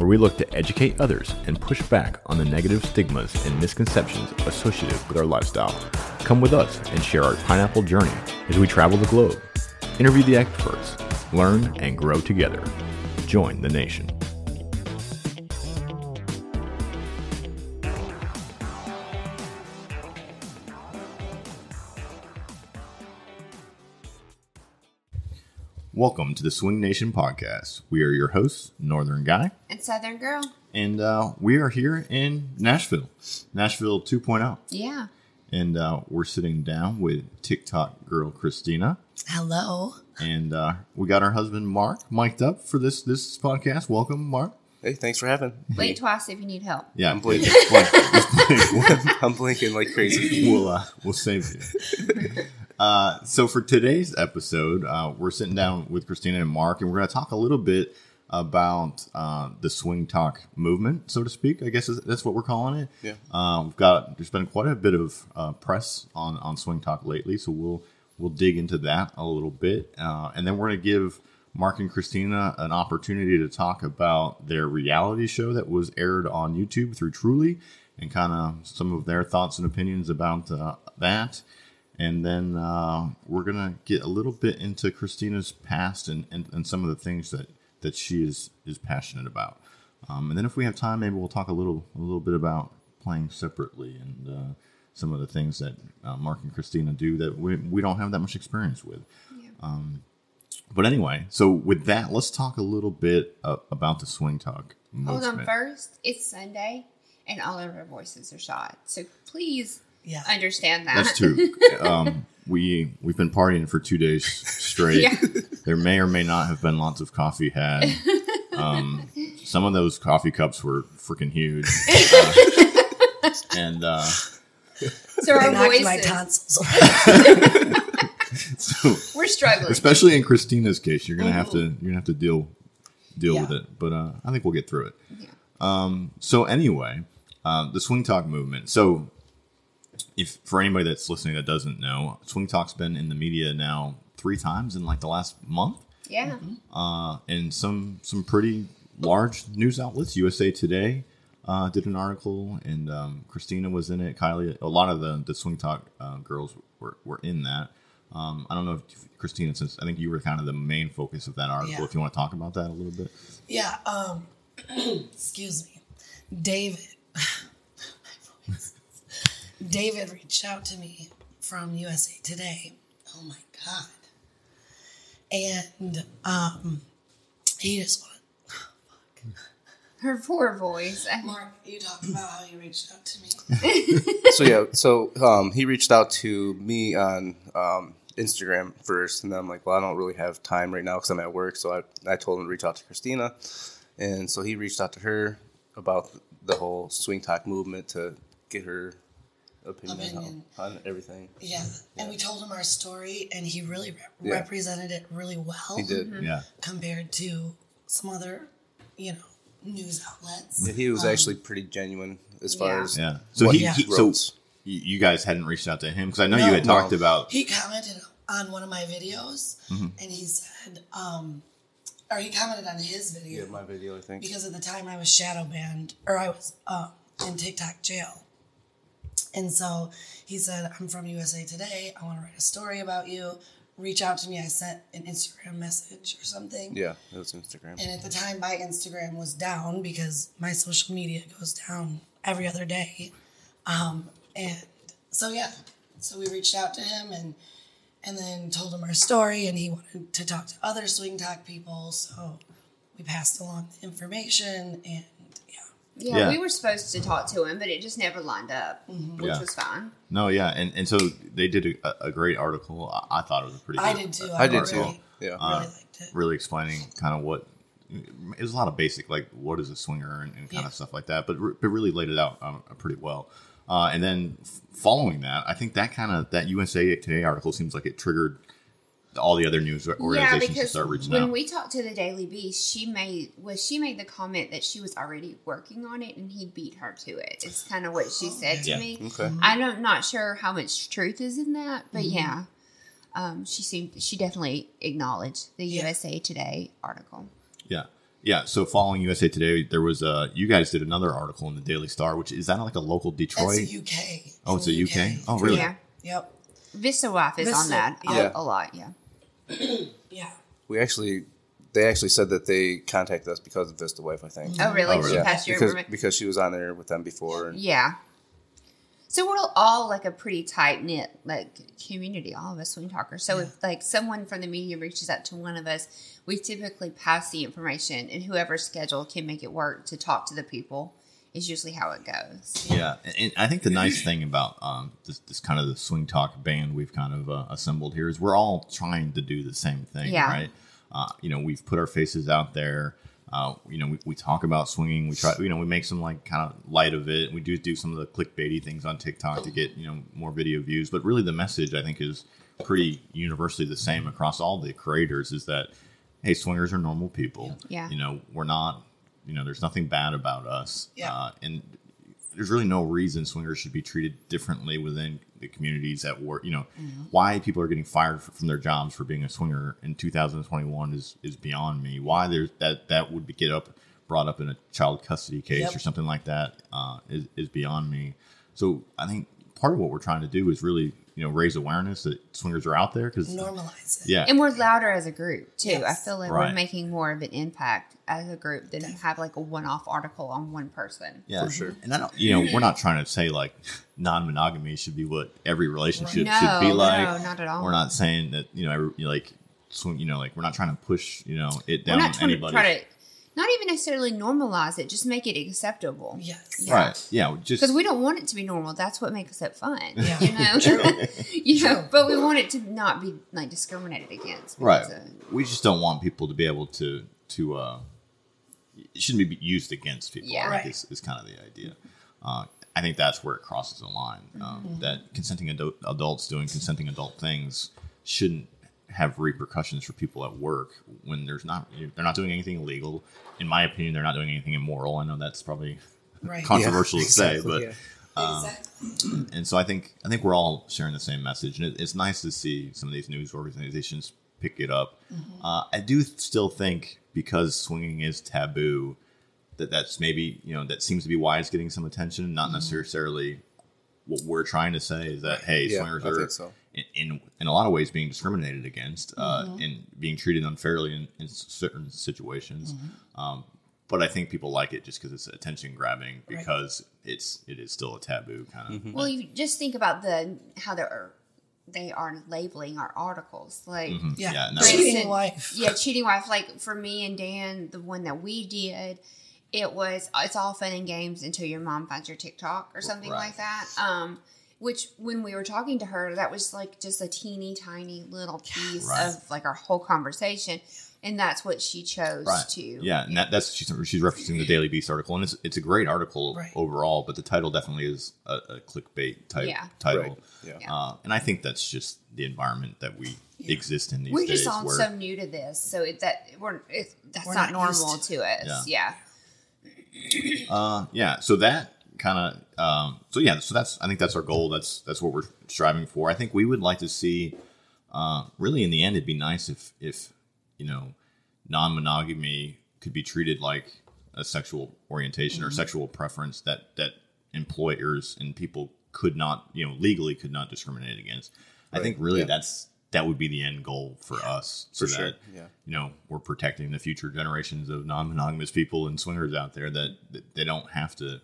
where we look to educate others and push back on the negative stigmas and misconceptions associated with our lifestyle. Come with us and share our pineapple journey as we travel the globe, interview the experts, learn and grow together. Join the nation. Welcome to the Swing Nation Podcast. We are your hosts, Northern Guy, And Southern Girl. and uh, we are here in Nashville, Nashville 2.0. Yeah. And uh, we're sitting down with TikTok girl Krystina. Hello. And uh, we got our husband Mark mic'd up for this this podcast. Welcome, Mark. Hey, thanks for having me. Blink twice if you need help. Yeah, I'm blinking. Blink. I'm blinking like crazy. we'll uh, we'll save you. Uh, so for today's episode, uh, we're sitting down with Krystina and Mark, and we're going to talk a little bit about uh, the Swingtok movement, so to speak. I guess is, that's what we're calling it. Yeah. Uh, we've got there's been quite a bit of uh, press on on Swingtok lately, so we'll we'll dig into that a little bit, uh, and then we're going to give Mark and Krystina an opportunity to talk about their reality show that was aired on YouTube through Truly, and kind of some of their thoughts and opinions about uh, that. And then uh, we're gonna get a little bit into Krystina's past and, and, and some of the things that, that she is is passionate about. Um, and then if we have time, maybe we'll talk a little a little bit about playing separately and uh, some of the things that uh, Mark and Krystina do that we, we don't have that much experience with. Um, but anyway, so with that, let's talk a little bit uh, about the Swingtok Hold on. First, it's Sunday and all of our voices are shot. So please Yeah. understand that. That's true. um, we we've been partying for two days straight. Yeah. There may or may not have been lots of coffee had. Um, some of those coffee cups were freaking huge, Uh, and uh, So our They knocked my tonsils. so we're struggling. especially in Krystina's case, you're gonna have to you're gonna have to deal deal Yeah. with it. But uh, I think we'll get through it. Yeah. Um, so anyway, uh, the Swingtok movement. So if for anybody that's listening that doesn't know, Swingtok's been in the media now three times in like the last month. Yeah. uh, and some some pretty large news outlets. USA Today uh, did an article, and um, Krystina was in it. Kylie, a lot of the the Swingtok uh, girls were, were in that. Um, I don't know if Krystina, since I think you were kind of the main focus of that article. Yeah. If you want to talk about that a little bit, yeah. Um, excuse me. David. My voice. David reached out to me from USA Today. Oh my God. And um, he just wanted. Her poor voice. Mark, you talked about how he reached out to me. So yeah, so um, he reached out to me on um, Instagram first, and then I'm like, well, I don't really have time right now because I'm at work. So I, I told him to reach out to Krystina, and so he reached out to her about the whole Swingtok movement to get her opinion, Opinion. On, on everything. Yeah. And we told him our story, and he really re- Yeah. represented it really well. He did. yeah, compared to some other, you know, news outlets. Yeah, he was actually pretty genuine as far Yeah. as yeah. So what he, Yeah. he so wrote. you you guys hadn't reached out to him because I know No. you had No. talked about He commented on one of my videos, and he said, um, or he commented on his video yeah, my video, I think. because at the time I was shadow banned or I was uh, in TikTok jail. And so he said, I'm from USA Today. I want to write a story about you. Reach out to me. I sent an Instagram message or something. yeah, it was Instagram. And at the time, my Instagram was down because my social media goes down every other day. Um, and so yeah, so we reached out to him and and then told him our story, and he wanted to talk to other Swingtok people. So we passed along the information, and yeah, Yeah, Yeah. we were supposed to talk to him, but it just never lined up, which Yeah. was fine. no, yeah, and and so they did a, a great article. I, I thought it was a pretty. I good did too. uh, I did really, too. Yeah. really liked it. really explaining kind of what it was a lot of basic like what is a swinger and, and kind Yeah. of stuff like that, but re- but really laid it out um, pretty well. Uh, and then f- following that, I think that kind of that USA Today article seems like it triggered all the other news Yeah, organizations to start reaching when out. we talked to the Daily Beast, she made was she made the comment that she was already working on it and he beat her to it. It's kind of what she said to Yeah. me. Okay. I don't not sure how much truth is in that, but Mm-hmm. yeah, um, she seemed she definitely acknowledged the Yeah. USA Today article. Yeah. Yeah. So following USA Today, there was uh you guys did another article in the Daily Star, which is that like a local Detroit? That's a UK. Oh, it's In a the UK? Oh, really? Yeah, Yep. Vista Wife is on Vista, that a- a lot. Yeah, Yeah. We actually, they actually said that they contacted us because of Vista Wife. I think. Oh, really? Oh, She really? passed your because, information. because she was on there with them before. And Yeah. So we're all like a pretty tight knit like community, all of us swing talkers. So if like someone from the media reaches out to one of us, we typically pass the information, and whoever's schedule can make it work to talk to the people. Is usually how it goes. Yeah, and, I think the nice thing about um, this, this kind of the Swingtok band we've kind of uh, assembled here is we're all trying to do the same thing, Yeah. right? Uh, you know, we've put our faces out there. Uh, you know, we, we talk about swinging. We try, you know, we make some like kind of light of it. We do do some of the clickbaity things on TikTok to get you know more video views. But really, the message I think is pretty universally the same across all the creators. Is that hey, swingers are normal people. Yeah. You know, we're not. You know, there's nothing bad about us. Yeah. Uh, and there's really no reason swingers should be treated differently within the communities at work. You know, why people are getting fired from their jobs for being a swinger in 2021 is is beyond me. Why there's that that would be get up brought up in a child custody case Yep. or something like that uh, is is beyond me. So I think part of what we're trying to do is really you know raise awareness that swingers are out there because Normalize it. yeah And we're louder as a group too. I feel like Right. we're making more of an impact as a group than have like a one-off article on one person. Yeah, For mm-hmm. sure. And I don't, you know, we're not trying to say like non-monogamy should be what every relationship No, should be like. no, not at all. We're not saying that you know, every, like, swing, you know, like we're not trying to push, you know, it We're down not trying anybody. to try to, not even necessarily normalize it, just make it acceptable. Yes. Yeah. Right? Yeah, just Because we don't want it to be normal. That's what makes it fun. Yeah. You know? True. you know, but we want it to not be like discriminated against. right. because, uh, We just don't want people to be able to to. uh It shouldn't be used against people. Yeah. I think Right. is, is kind of the idea. Uh, I think that's where it crosses the line. Um, Mm-hmm. That consenting adu- adults doing consenting adult things shouldn't have repercussions for people at work when there's not they're not doing anything illegal. In my opinion, they're not doing anything immoral. I know that's probably Right. controversial Yeah, to say, but yeah. exactly. and so I think I think we're all sharing the same message, and it, it's nice to see some of these news organizations pick it up. Mm-hmm. Uh, I do still think because swinging is taboo, that that's maybe you know that seems to be why it's getting some attention, not mm-hmm. necessarily what we're trying to say is that hey, Yeah, swingers are so. In, in in a lot of ways being discriminated against uh, and being treated unfairly in, in certain situations. Um, but I think people like it just because it's attention grabbing because it's it is still a taboo kind of. well, you just think about the how they're they are labeling our articles. Like, Mhm. Yeah. Yeah, no. Cheating instance- wife. yeah, cheating wife. Like for me and Dan, the one that we did, it was it's all fun and games until your mom finds your TikTok or something Right. like that. Um, which when we were talking to her, that was like just a teeny tiny little piece Right. of like our whole conversation, and that's what she chose right. to. Yeah, and that, that's she's, she's referencing the Daily Beast article, and it's it's a great article Right. overall. But the title definitely is a, a clickbait type Yeah. title, Right. Yeah. Yeah. Uh, and I think that's just the environment that we exist in these We're days. just all where, so new to this, so it, that we're it, that's We're not, not normal to to us. Yeah. Yeah. Uh, yeah. So that kind of, um, so yeah. So that's I think that's our goal. That's that's what we're striving for. I think we would like to see. Uh, really, in the end, it'd be nice if if you know non-monogamy could be treated like a sexual orientation or sexual preference that that employers and people could not you know legally could not discriminate against. I think really Yeah. that's that would be the end goal for us so For sure, that yeah. you know we're protecting the future generations of non-monogamous people and swingers out there that, that they don't have to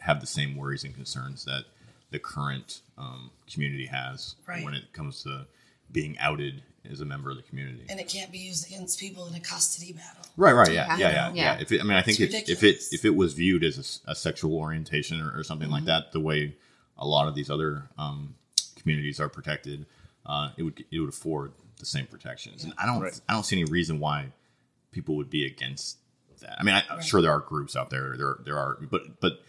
have the same worries and concerns that the current um, community has Right. when it comes to being outed as a member of the community. And it can't be used against people in a custody battle. Right, right, yeah, Yeah. yeah, yeah, yeah. Yeah. If it, I mean, I think if, if it if it was viewed as a, sexual orientation or, or something Mm-hmm. like that, the way a lot of these other um, communities are protected, uh, it would it would afford the same protections. And I don't Right. I don't see any reason why people would be against that. I mean, I, am sure there are groups out there. There there are, but but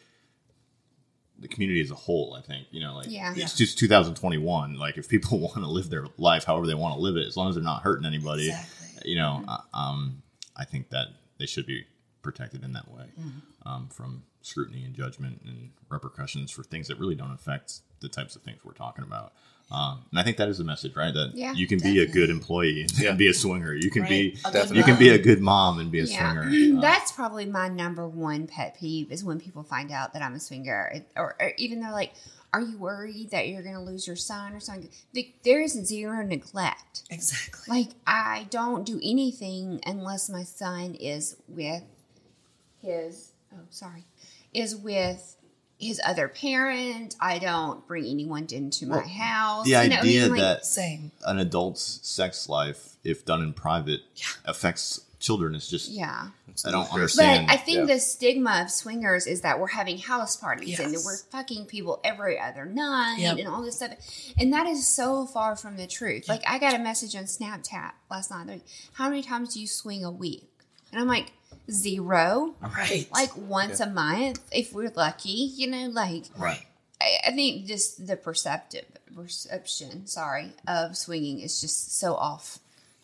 the community as a whole, I think, you know, like Yeah. it's just 2021. Like if people want to live their life however they want to live it, as long as they're not hurting anybody, Exactly. you know, uh, um, I think that they should be protected in that way Mm-hmm. um, from scrutiny and judgment and repercussions for things that really don't affect the types of things we're talking about. Um, and I think that is the message, right? That Yeah, you can be a good employee and Yeah. be a swinger. You can be Right. A good you can be a mom. good mom and be a Yeah, swinger. Uh, that's probably my number one pet peeve is when people find out that I'm a swinger, It- or, or even they're like, "Are you worried that you're going to lose your son or something?" Like, there is zero neglect. Exactly. Like I don't do anything unless my son is with his. Oh, sorry, is with his other parent. I don't bring anyone into my Well, house. the You know, I idea mean, like- that Same. an adult's sex life, if done in private, Yeah. affects children is just yeah. I don't understand. But understand. I think Yeah. the stigma of swingers is that we're having house parties and that we're fucking people every other night Yep. and all this stuff. And that is so far from the truth. Like I got a message on Snapchat last night. Like, How many times do you swing a week? And I'm like, zero. Right. Like once a month, if we're lucky, you know, like right. I, I think just the perceptive perception, sorry, of swinging is just so off.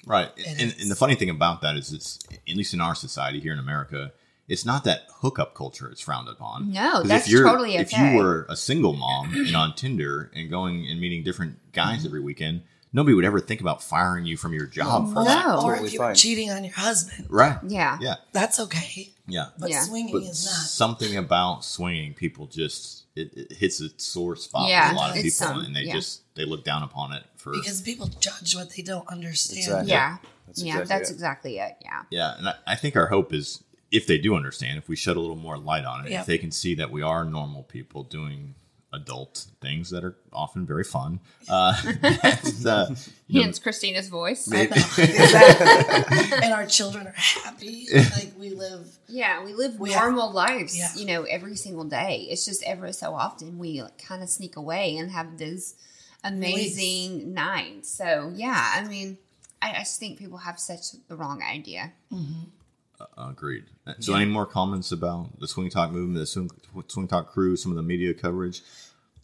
right. It And, and the funny thing about that is, it's at least in our society here in America, it's not that hookup culture is frowned upon. No, that's if you're, totally If you were a single mom and on Tinder and going and meeting different guys every weekend, nobody would ever think about firing you from your job for No. that. Or Totally if you're fine. cheating on your husband, Right. Yeah. Yeah. that's okay. Yeah. But Yeah. swinging But is not. something about swinging, people just it, it hits a sore spot Yeah, for a lot of it's people, some- and they yeah. just they look down upon it for Because people judge what they don't understand. Exactly. Yeah. That's yeah, exactly that's it. exactly it. Yeah. Yeah, and I, I think our hope is if they do understand, if we shed a little more light on it, Yeah. if they can see that we are normal people doing adult things that are often very fun. Uh, and, uh, you know, Hence Krystina's voice. I and our children are happy. Like we live. Yeah, we live We normal lives, Yeah. you know, every single day. It's just every so often we like, kind of sneak away and have those amazing nights. So, yeah, I mean, I, I just think people have such the wrong idea. Uh, agreed. Uh, so, any more comments about the Swingtok movement, the Swing, Swingtok crew, some of the media coverage?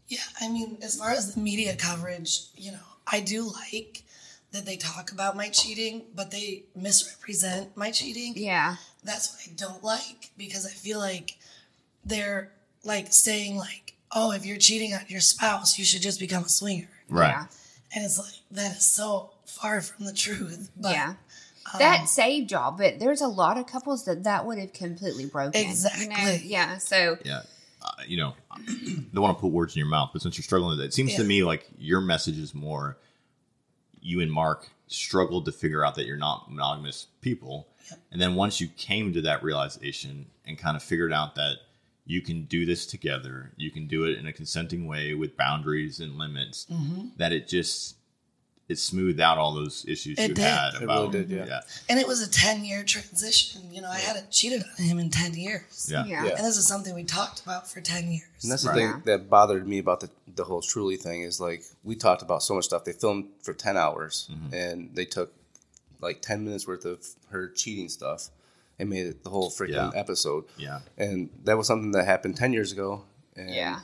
Yeah, I mean, as far as the media coverage, you know, I do like that they talk about my cheating, but they misrepresent my cheating. Yeah. That's what I don't like because I feel like they're like saying like, "Oh, if you're cheating on your spouse, you should just become a swinger." Right. Yeah. And it's like that is so far from the truth. But yeah. That saved y'all, but there's a lot of couples that that would have completely broken. you know? Exactly. Yeah. So, Yeah. Uh, you know, don't want to put words in your mouth, but since you're struggling with it, it seems to me like your message is more you and Mark struggled to figure out that you're not monogamous people. And then once you came to that realization and kind of figured out that you can do this together, you can do it in a consenting way with boundaries and limits, Mm-hmm. that it just it smoothed out all those issues It you did. had It about really did, yeah. and it was a 10 year transition. You know, I hadn't cheated on him in 10 years. yeah. yeah. Yeah. And this is something we talked about for 10 years. And that's the Yeah. thing that bothered me about the, the whole Truly thing is like we talked about so much stuff. They filmed for ten hours Mm-hmm. and they took like ten minutes worth of her cheating stuff and made it the whole freaking Yeah. episode. Yeah. And that was something that happened ten years ago. And Yeah.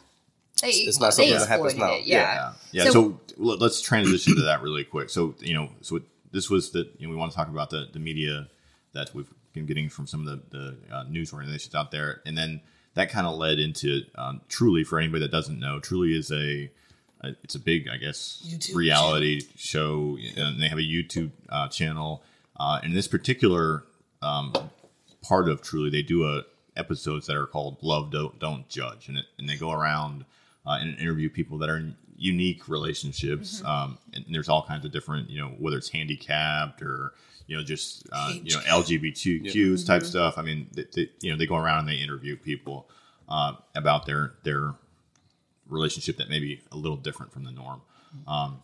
They, it's not they something that happens exploited now. it, Yeah. Yeah. Yeah. Yeah. So- So, let's transition to that really quick. So you know, so it- this was the you know we want to talk about the the media that we've been getting from some of the the uh, news organizations out there, and then that kind of led into um, Truly. For anybody that doesn't know, Truly is a a- it's a big, I guess, YouTube reality show, and they have a YouTube uh, channel. Uh, in this particular um, part of Truly, they do a episodes that are called "Love Don't Don't Judge," and it, and they go around uh, and interview people that are in unique relationships. Um, and there's all kinds of different, you know, whether it's handicapped or you know just uh, you know LGBTQs type stuff. I mean, they, they, you know, they go around and they interview people uh, about their their relationship that may be a little different from the norm. Um,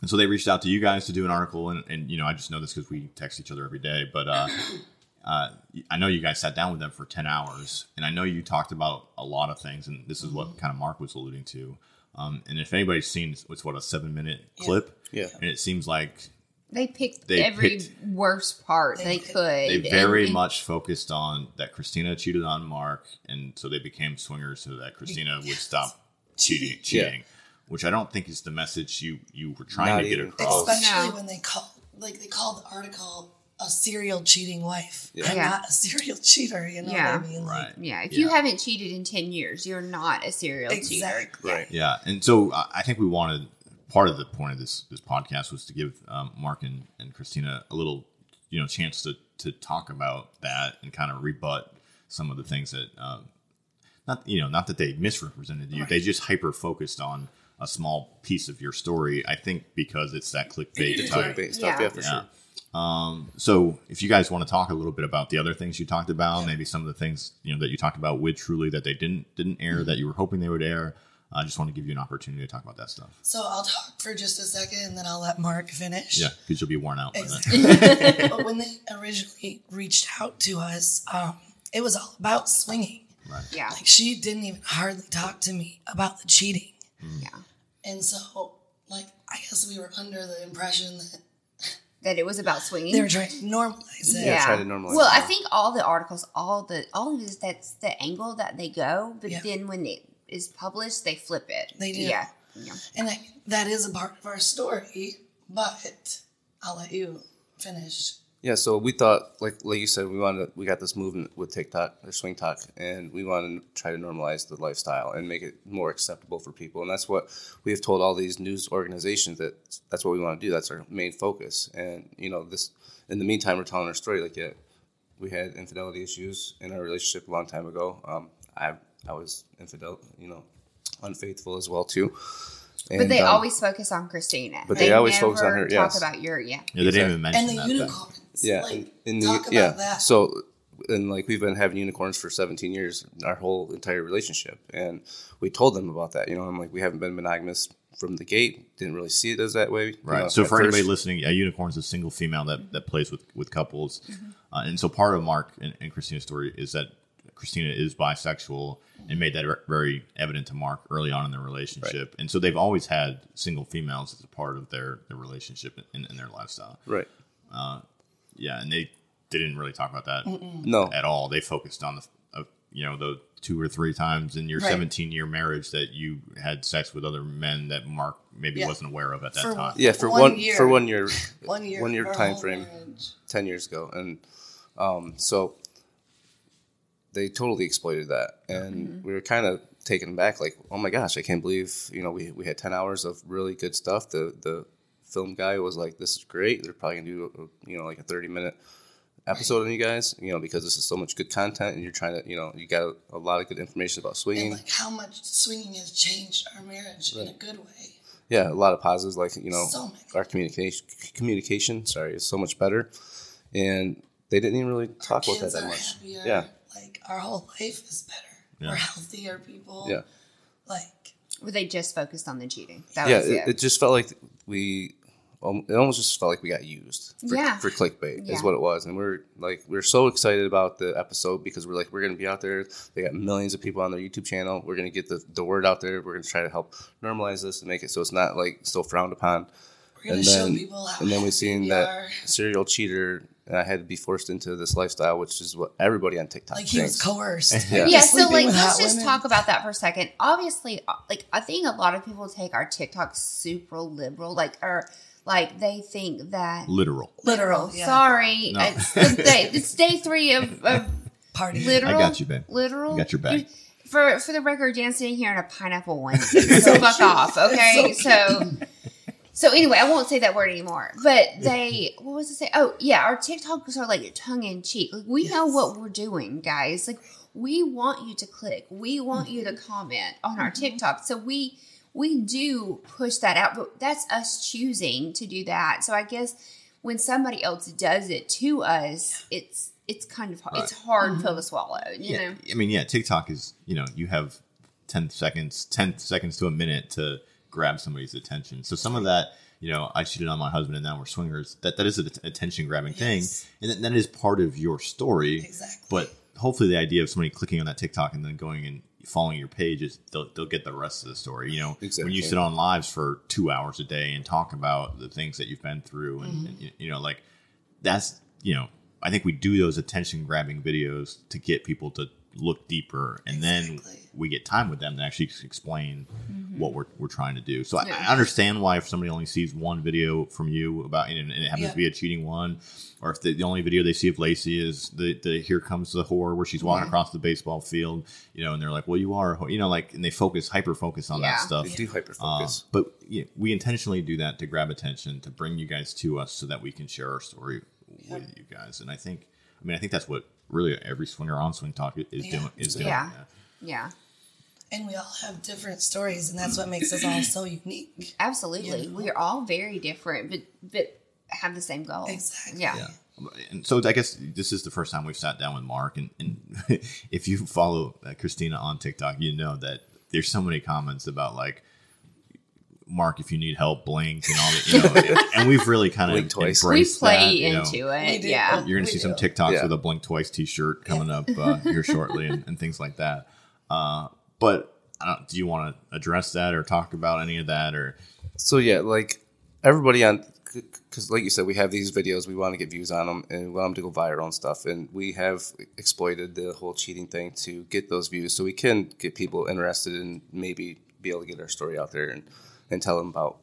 and so they reached out to you guys to do an article, and, and you know, I just know this because we text each other every day. But uh, I know you guys sat down with them for ten hours, and I know you talked about a lot of things, and this is what kind of Mark was alluding to. Um, and if anybody's seen, it's what a seven minute clip, Yeah. and it seems like They picked They every picked- worst part They they, could. they very and- much focused on that Krystina cheated on Mark, and so they became swingers so that Krystina would stop cheating. Cheating, which I don't think is the message you you were trying Not to get even across. Especially No. when they call like they call the article a serial cheating wife. Yeah. I'm Yeah. not a serial cheater, you know Yeah. what I mean? Like, Yeah, if Yeah. you haven't cheated in 10 years, you're not a serial cheater. Exactly. Right. Yeah, and so I I think we wanted part of the point of this this podcast was to give um, Mark and, and Krystina a little you know chance to to talk about that and kind of rebut some of the things that um, not you know not that they misrepresented you, they just hyper focused on a small piece of your story. I think because it's that clickbait type. Clickbait stuff, Yeah. yeah, for Yeah. sure. Um, so if you guys want to talk a little bit about the other things you talked about, maybe some of the things you know that you talked about with Truly that they didn't didn't air that you were hoping they would air, I just want to give you an opportunity to talk about that stuff. So I'll talk for just a second and then I'll let Mark finish. Yeah, because you'll be worn out by then. Exactly. but when they originally reached out to us, um, it was all about swinging. Right. Yeah. Like she didn't even hardly talk to me about the cheating. Yeah. And so, like, I guess we were under the impression that That it was about swinging. they were trying to normalize it. yeah. try to normalize well, it. I think all the articles, all the all of this, that's the angle that they go. But Yeah. then when it is published, they flip it. They do. Yeah. yeah. And I, that is a part of our story, but I'll let you finish. Yeah, so we thought, like like you said, we wanted we got this movement with TikTok or Swingtok, and we wanted to try to normalize the lifestyle and make it more acceptable for people, and that's what we have told all these news organizations that that's what we want to do. That's our main focus, and you know this. In the meantime, we're telling our story. Like, yeah, we had infidelity issues in our relationship a long time ago. Um, I I was infidel, you know, unfaithful as well too. But they um, always focus on Krystina. but they always focus on never her, Talk yes. about your yeah. Yeah, they didn't even mention And the that. but- unicorns. Yeah Like, in, in the, about yeah that. so and like we've been having unicorns for 17 years our whole entire relationship and we told them about that you know i'm like we haven't been monogamous from the gate didn't really see it as that way you Right. know, so at for anybody listening, a unicorn is a single female that, that plays with, with couples. Uh, and so part of Mark and, and Krystina's story is that Krystina is bisexual and made that ver- very evident to Mark early on in their relationship. And so they've always had single females as a part of their, their relationship and, and their lifestyle. right Yeah. And they, they didn't really talk about that no at all. They focused on the, uh, you know, the two or three times in your Right. 17 year marriage that you had sex with other men that Mark maybe Yeah. wasn't aware of at that For time. yeah for One one, year. for one year One year. one year our time whole frame marriage. 10 years ago and um, so they totally exploited that and we were kind of taken back like oh my gosh i can't believe you know we, we had 10 hours of really good stuff the the film guy was like this is great they're probably gonna do a, you know like a 30 minute episode on you guys you know because this is so much good content and you're trying to you know you got a lot of good information about swinging. And swinging like how much swinging has changed our marriage in a good way. yeah a lot of positives like you know So our communication communication sorry is so much better and they didn't even really talk about that that are much happier. yeah Like our whole life is better. Yeah. We're healthier people. yeah Like Were they just focused on the cheating? That yeah was it, it. it just felt like we it almost just felt like we got used for, Yeah. for clickbait Yeah. is what it was and we're like we're so excited about the episode because we're like we're gonna be out there they got millions of people on their youtube channel we're gonna get the, the word out there we're gonna try to help normalize this and make it so it's not like so frowned upon we're gonna and show then people how and then we happy seen we that are. serial cheater and I had to be forced into this lifestyle, which is what everybody on TikTok Like he was coerced. Yeah. yeah, so like let's just women. talk about that for a second. Obviously, uh, like I think a lot of people take our TikTok super liberal, like or like they think that Literal. Literal. Yeah. Sorry, No. it's, the day, it's day three of, of Party. literal. I got you, babe. Literal. I got your back. For for the record, Jan's sitting here in a pineapple one. So fuck off, okay? So. So anyway, I won't say that word anymore. But they, what was it say? Oh yeah, our TikToks are like tongue in cheek. Like we know what we're doing, guys. Like we want you to click. We want you to mm-hmm. comment on our mm-hmm. TikTok. So we we do push that out, but that's us choosing to do that. So I guess when somebody else does it to us, it's it's kind of hard. It's hard pill to swallow. You yeah, know. I mean, yeah, TikTok is you know you have ten seconds, ten seconds to a minute to grab somebody's attention. So some of that, you know, I cheated on my husband and now we're swingers. That that is an attention grabbing Yes. thing, and that, that is part of your story. Exactly. But hopefully, the idea of somebody clicking on that TikTok and then going and following your pages, they'll, they'll get the rest of the story. You know, when you sit on lives for two hours a day and talk about the things that you've been through, and, mm-hmm. and, you know, like that's you know, I think we do those attention grabbing videos to get people to look deeper, and then we get time with them to actually explain mm-hmm. what we're, we're trying to do. So I, Yeah. I understand why if somebody only sees one video from you about and it happens Yeah. to be a cheating one, or if the, the only video they see of Lacy is the, the here comes the whore where she's walking across the baseball field, you know, and they're like, well, you are, a whore," you know, like, and they focus hyper focus on Yeah. that stuff. They do hyper focus. Uh, but yeah, we intentionally do that to grab attention, to bring you guys to us, so that we can share our story with you guys. And I think, I mean, I think that's what really every swinger on Swingtok is Yeah. doing. Is doing. Yeah. that. Yeah. And we all have different stories, and that's what makes us all so unique. Absolutely. You know? We're all very different, but but have the same goal. Exactly. Yeah. Yeah. And so I guess this is the first time we've sat down with Mark, and, and if you follow uh, Krystina on TikTok, you know that there's so many comments about like Mark, if you need help, blink and all that, you know. and we've really kind of Blink twice. We play that, you know. into it. do. Yeah. You're gonna We see some. TikToks Yeah. with a Blink Twice T-shirt coming up uh, here shortly, and, and things like that. Uh, but I don't, do you want to address that or talk about any of that or? So yeah, like everybody on, because like you said, we have these videos. We want to get views on them and we want them to go viral and stuff. And we have exploited the whole cheating thing to get those views, so we can get people interested and maybe be able to get our story out there and and tell them about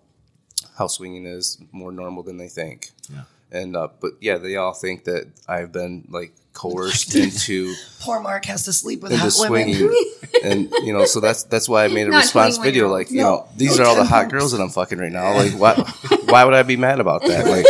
how swinging is more normal than they think. Yeah. And uh, but yeah, they all think that I've been like coerced into Poor Mark has to sleep with into hot women. and you know, so that's that's why I made a Not response video. Like, olds. you know, these no are all the hot girls that I'm fucking right now. Like, why why would I be mad about that? Like,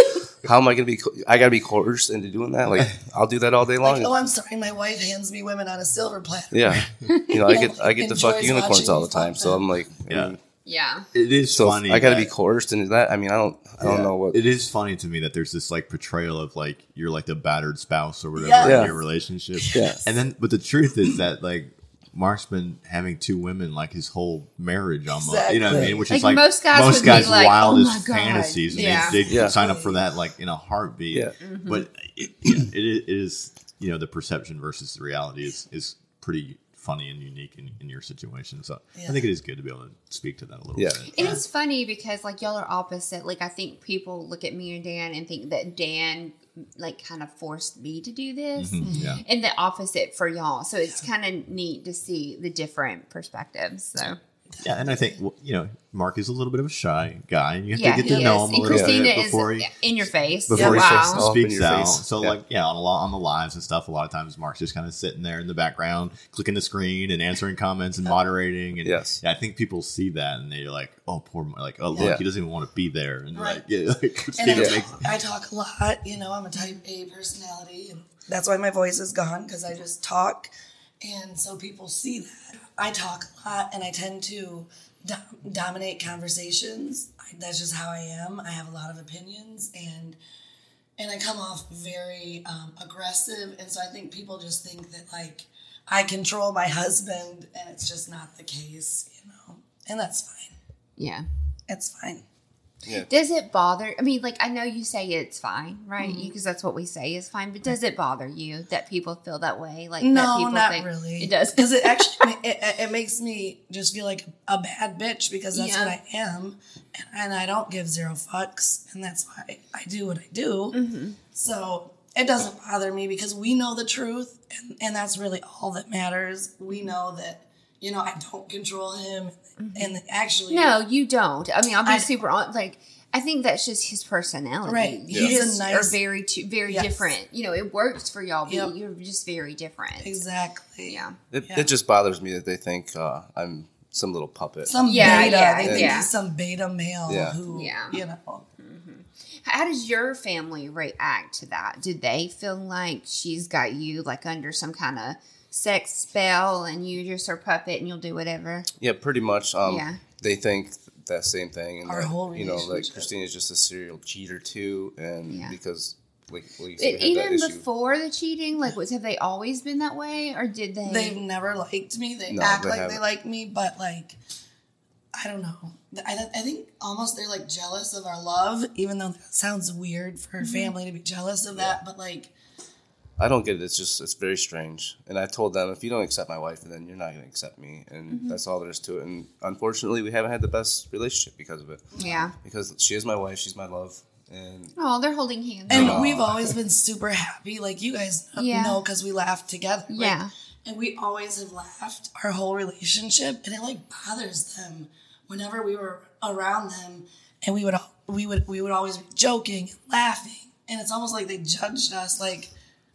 how am I gonna be? co- I gotta be coerced into doing that. Like, I'll do that all day long. Like, oh, I'm sorry, my wife hands me women on a silver platter. yeah, you know, I get I get to fuck unicorns all the time. So. I'm like, I Yeah. mean, Yeah. It is so funny. I gotta that- be coerced into that. I mean, I don't I don't Yeah. know what. It is funny to me that there's this like portrayal of like you're like the battered spouse or whatever Yes. in Yeah. your relationship. Yes. And then, but the truth is that like Mark's been having two women like his whole marriage almost. You know what I mean? Which Like, is like most guys would be guys' like, "Oh wildest my God." fantasies. And Yeah. they, they Yeah. sign up for that like in a heartbeat. Yeah. Mm-hmm. But it, yeah, it, is- it is, you know, the perception versus the reality is, is pretty funny and unique in, in your situation. So I think it is good to be able to speak to that a little Yeah. bit. And it's funny because like y'all are opposite. Like I think people look at me and Dan and think that Dan like kind of forced me to do this. Mhm, Yeah. And the opposite for y'all. So it's kind of neat to see the different perspectives. So Yeah, and I think you know Mark is a little bit of a shy guy, and you have yeah, to get to he know is. him a And little Christina bit is before he in your face. before he wow. face off. in speaks your out. face. So Yeah. like yeah, on a lot on the lives and stuff. A lot of times Mark's just kind of sitting there in the background, clicking the screen and answering comments and moderating. And Yes. yeah, I think people see that and they're like, oh poor, Mark. like oh look, Yeah. he doesn't even want to be there. And Right. like yeah, like And I, talk, I talk a lot, you know, I'm a type A personality, and that's why my voice is gone because I just talk. And so people see that. I talk a lot and I tend to dom- dominate conversations. I, that's just how I am. I have a lot of opinions and and I come off very um, aggressive. And so I think people just think that, like, I control my husband, and it's just not the case, you know, and that's fine. Yeah. It's fine. Does it bother? I mean, like I know you say it's fine, right? Mm-hmm. Because that's what we say is fine. But does it bother you that people feel that way? Like that No, people not think really. It does. because it actually it, it- it makes me just feel like a bad bitch because that's Yeah. what I am, and, and I don't give zero fucks, and that's why I do what I do. Mm-hmm. So it doesn't bother me because we know the truth, and, and that's really all that matters. We know that you know I don't control him, and actually Mm-hmm. No, you don't. I mean, I'll be I- super on. Like, I think that's just his personality. Right. You He's a just nice- are very, two, very Yes. different. You know, it works for y'all, but Yep. you're just very different. exactly Yeah. It, Yeah. it just bothers me that they think uh, I'm some little puppet. some Yeah, beta. yeah, they think yeah. he's some beta male Yeah. who Yeah. you know. How does your family react to that? Did they feel like she's got you like under some kind of sex spell and you just her puppet and you'll do whatever? Yeah, pretty much. Um, Yeah. They think that same thing, and Our that, whole you know, like. Krystina's just a serial cheater too, and Yeah. because like, like you It, had even that issue. before the cheating, like was have they always been that way, or did they? They've never liked me. They No, act they like they haven't. like me, but like, I don't know. I, don't- I think almost they're like jealous of our love, even though that sounds weird for Mm-hmm. a family to be jealous of that. But like, I don't get it. It's just it's very strange. And I told them if you don't accept my wife, then you're not going to accept me, and Mm-hmm. that's all there is to it. And unfortunately, we haven't had the best relationship because of it. Yeah. Because she is my wife, she's my love, and Oh, they're holding hands. And Aw. we've always been super happy, like you guys Yeah. know, because we laugh together. Like, Yeah. and we always have laughed our whole relationship, and it like bothers them whenever we were around them, and we would al- we would we would always be joking and laughing, and it's almost like they judged us. Like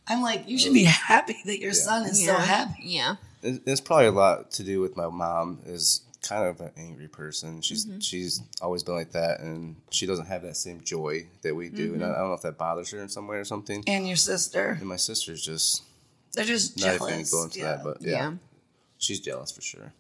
I'm like, you should be happy that your son is so happy. Yeah. it's probably a lot to do with my mom is kind of an angry person. She's Mm-hmm. she's always been like that, and she doesn't have that same joy that we do. And I, I don't know if that bothers her in some way or something. And your sister, And my sister's just they're just not even going into yeah. that, but Yeah. yeah, she's jealous for sure.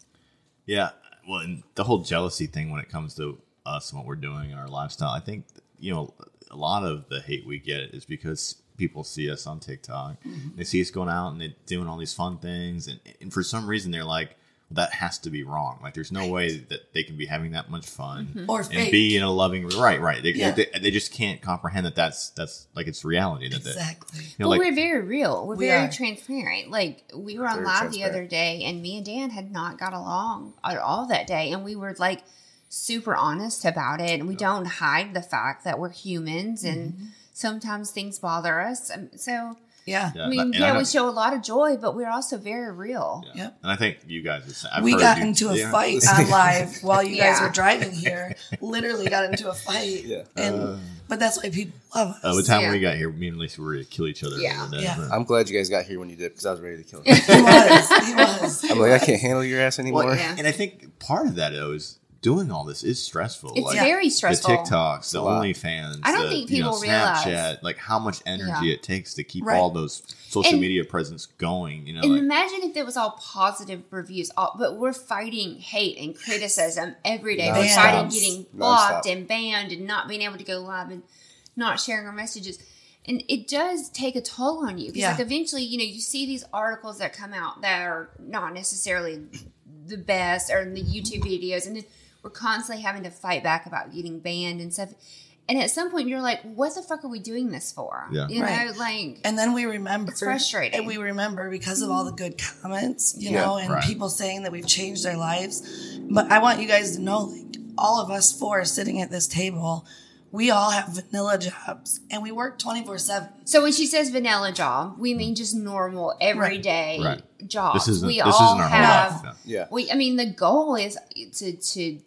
Yeah, well, and the whole jealousy thing when it comes to us and what we're doing in our lifestyle, I think you know a lot of the hate we get is because people see us on TikTok, they see us going out and they're doing all these fun things, and, and for some reason they're like, well, that has to be wrong. Like, there's no way that they can be having that much fun Or and fake. be in a loving right, right. They, Yeah. they, they just can't comprehend that that's that's like it's reality. That that- exactly. you know, Well, like we're very real. We're We very are. transparent. Like we were on Very live the other day, and me and Dan had not got along at all that day, and we were like super honest about it. And we don't hide the fact that we're humans, and Mm-hmm. Sometimes things bother us. Um, So Yeah. Yeah, I mean, and yeah, know- we show a lot of joy, but we're also very real. yeah. Yep. And I think you guys, have seen- I've we heard got you- into a yeah. fight on live while you guys Yeah. were driving here. Literally got into a fight. Yeah. And but that's why people love us. Uh, the time Yeah. we got here, me and Lisa were ready to kill each other. Yeah. day. Yeah. I'm glad you guys got here when you did because I was ready to kill you. he was. He was. I'm like, I can't handle your ass anymore. Well, Yeah. and I think part of that though is doing all this is stressful. It's like, very stressful. The TikToks, the a lot. OnlyFans. I don't the, think you know, people realize- Snapchat, like how much energy Yeah. it takes to keep Right. all those social And- media presence going. You know, And like, imagine if it was all positive reviews, all, but we're fighting hate and criticism every day. We're Nonstop. fighting getting blocked and banned and not being able to go live and not sharing our messages. And it does take a toll on you because, Yeah. like, eventually, you know, you see these articles that come out that are not necessarily the best or in the YouTube videos, and then we're constantly having to fight back about getting banned and stuff. And at some point, you're like, "What the fuck are we doing this for?" Yeah. you Right. know, like And then we remember. It's frustrating. And we remember because of all the good comments, you Yeah, know, and right. people saying that we've changed their lives. But I want you guys to know, like, all of us four sitting at this table, we all have vanilla jobs and we work 24 7. So when she says vanilla job, we mean just normal, everyday Right. jobs. this isn't we this all isn't our have. whole life. Yeah. We, I mean, the goal is to to.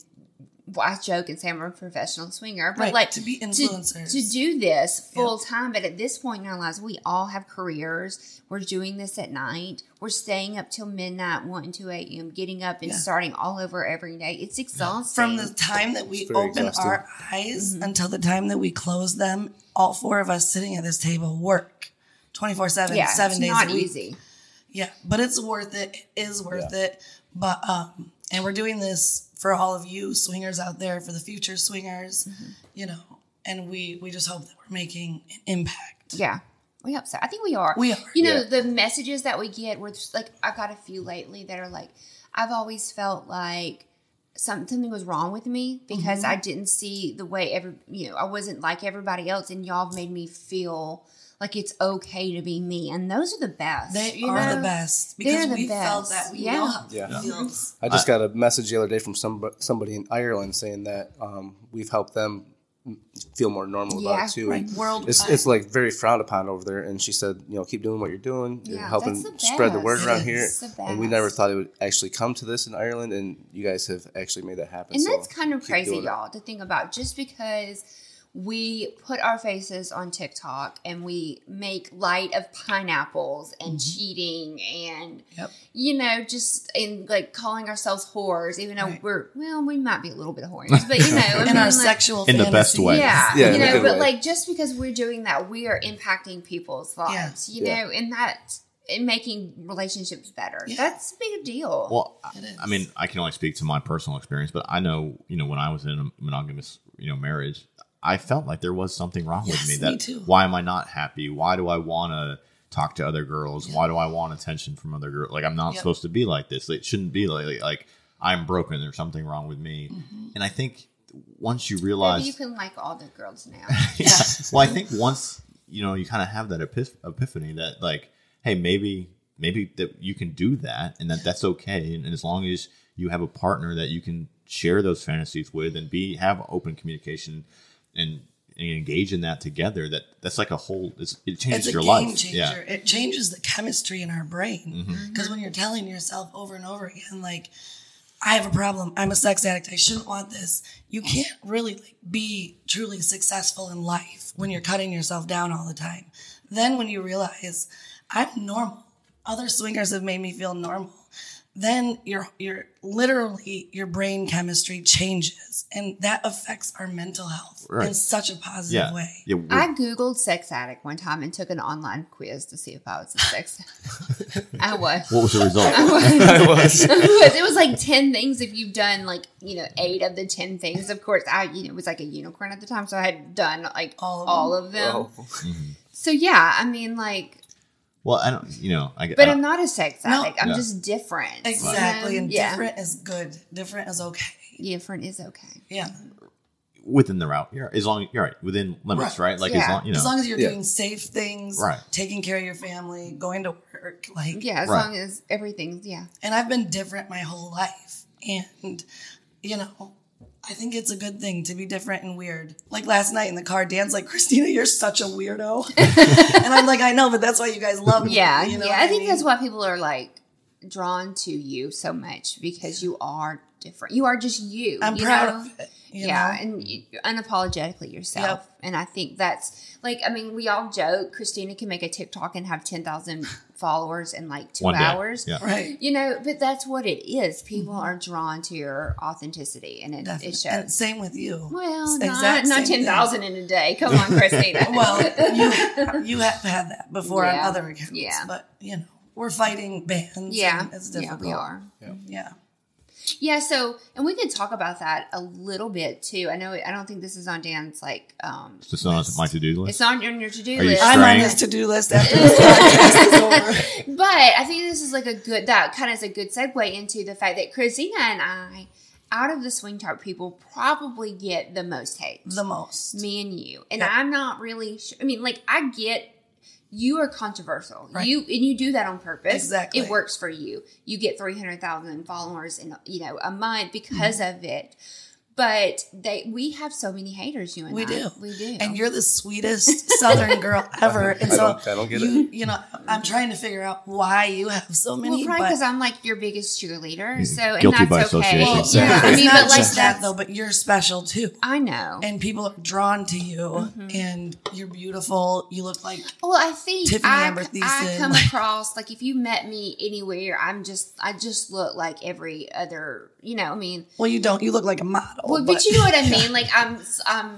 Well, I joke and say I'm a professional swinger, but Right, like to be to, influencers. to do this full time. But at this point in our lives, we all have careers. We're doing this at night. We're staying up till midnight, one and two a.m., getting up and Yeah. starting all over every day. It's exhausting. From the time that we open exhausting. our eyes Mm-hmm. until the time that we close them, all four of us sitting at this table work 24 7, yeah, seven it's days not a week. easy. Yeah, but it's worth it. It is worth it. But um, and we're doing this for all of you swingers out there, for the future swingers, Mm-hmm. you know. And we we just hope that we're making an impact. Yeah. We hope so. I think we are. We are. You know, Yeah. the messages that we get were just like I got a few lately that are like I've always felt like some- something was wrong with me because Mm-hmm. I didn't see the way every you know, I wasn't like everybody else and y'all made me feel like it's okay to be me. And those are the best. They are know? the best They're because the we felt best. that we Yeah. know Yeah. feels. I just got a message the other day from some somebody in Ireland saying that um, we've helped them feel more normal Yeah, about it too. Right, And worldwide. It's it's like very frowned upon over there, and she said, you know, keep doing what you're doing, you're Yeah, helping the spread the word around It here. is the And we never thought it would actually come to this in Ireland, and you guys have actually made that happen. And so that's kind of crazy, y'all, to think about. Just because we put our faces on TikTok and we make light of pineapples and mm-hmm. cheating and, Yep. you know, just in like calling ourselves whores, even though Right. we're, well, we might be a little bit of whores, but you know, I in mean, our like, sexual In the best fantasies. way. yeah, Yeah, you know, but way. like just because we're doing that, we are impacting people's lives, you Yeah. know, and that and making relationships better. Yeah. That's a big deal. Well, It is. I mean, I can only speak to my personal experience, but I know, you know, when I was in a monogamous, you know, marriage, I felt like there was something wrong Yes, with me. me That too. why am I not happy? Why do I want to talk to other girls? Why do I want attention from other girls? Like I'm not Yep. supposed to be like this. It shouldn't be like like I'm broken. There's something wrong with me. Mm-hmm. And I think once you Maybe realize, you can like all the girls now. yeah. well, I think once you know, you kind of have that epiph- epiphany that like, hey, maybe maybe that you can do that and that that's okay and, and as long as you have a partner that you can share those fantasies with and be have open communication and, and engage in that together that that's like a whole it's, it changes it's a your game life changer. yeah Mm-hmm. It changes the chemistry in our brain. Because when you're telling yourself over and over again, like, I have a problem. I'm a sex addict. I shouldn't want this. You can't really like be truly successful in life when you're cutting yourself down all the time. Then when you realize I'm normal, other swingers have made me feel normal. Then your your literally your brain chemistry changes, and that affects our mental health in such a positive yeah way. yeah I googled sex addict one time and took an online quiz to see if I was a sex. Addict. I was. what was the result I was. it was it was like 10 things if you've done like you know eight of the 10 things of course i you know was like a unicorn at the time so i had done like All all of of them? them, Oh. Mm-hmm. so yeah i mean like well i don't you know i, get but I i'm don't- a sex No. addict i'm Yeah. just different Exactly, and yeah different is good. Different is okay. different is okay Yeah, within the route you're as long as you're right within limits Right. right, like Yeah. as long you know as long as you're Yeah. doing safe things, Right. taking care of your family, going to work, like yeah as Right. long as everything's yeah And I've been different my whole life, and you know, I think it's a good thing to be different and weird. Like last night in the car, Dan's like, "Krystina, you're such a weirdo," and I'm like, "I know, but that's why you guys love me." yeah you know yeah what i think mean? that's why people are like drawn to you so much because you are different you are just you I'm you proud know? of it. You yeah, know? and you, unapologetically yourself. Yep. And I think that's like, I mean, we all joke Krystina can make a TikTok and have 10,000 followers in like two One hours. Yeah. right. You know, but that's what it is. People mm-hmm. are drawn to your authenticity and it, Definitely. it And shows. same with you. Well, not, not 10,000 in a day. Come on, Krystina. Well, you you have had that before Yeah. on other accounts, Yeah. but you know, we're fighting bans. yeah. and it's Yeah, we are. Yeah. Yeah, so and we can talk about that a little bit too. I know I don't think this is on Dan's like um it's just on my to-do list it's not on your to-do Are you list. I'm on Straying. his to-do list after this podcast is over. But I think this is like a good that kind of is a good segue into the fact that Krystina and I, out of the Swingtok people, probably get the most hate. The most. Me and you, and Yep. I'm not really. sure. I mean, like I get you are controversial. Right. You and you do that on purpose. Exactly. it works for you. You get three hundred thousand followers in you know a month because Mm-hmm. of it. But they, we have so many haters. You and We I. do. we do, And you're the sweetest Southern girl ever. And I so don't- I don't get you, you know, I'm trying to figure out why you have so many. well, probably but because I'm like your biggest cheerleader. So and Guilty that's by okay. association. well, So- Yeah, I mean, not but like just that though. But you're special too, I know. and people are drawn to you, Mm-hmm. and you're beautiful. You look like Well, I think Tiffany I, Amber I come across like if you met me anywhere, I'm just I just look like every other. You know, I mean, well, you don't. You look like a model. Well, but, you know what I mean. Like I'm, I'm,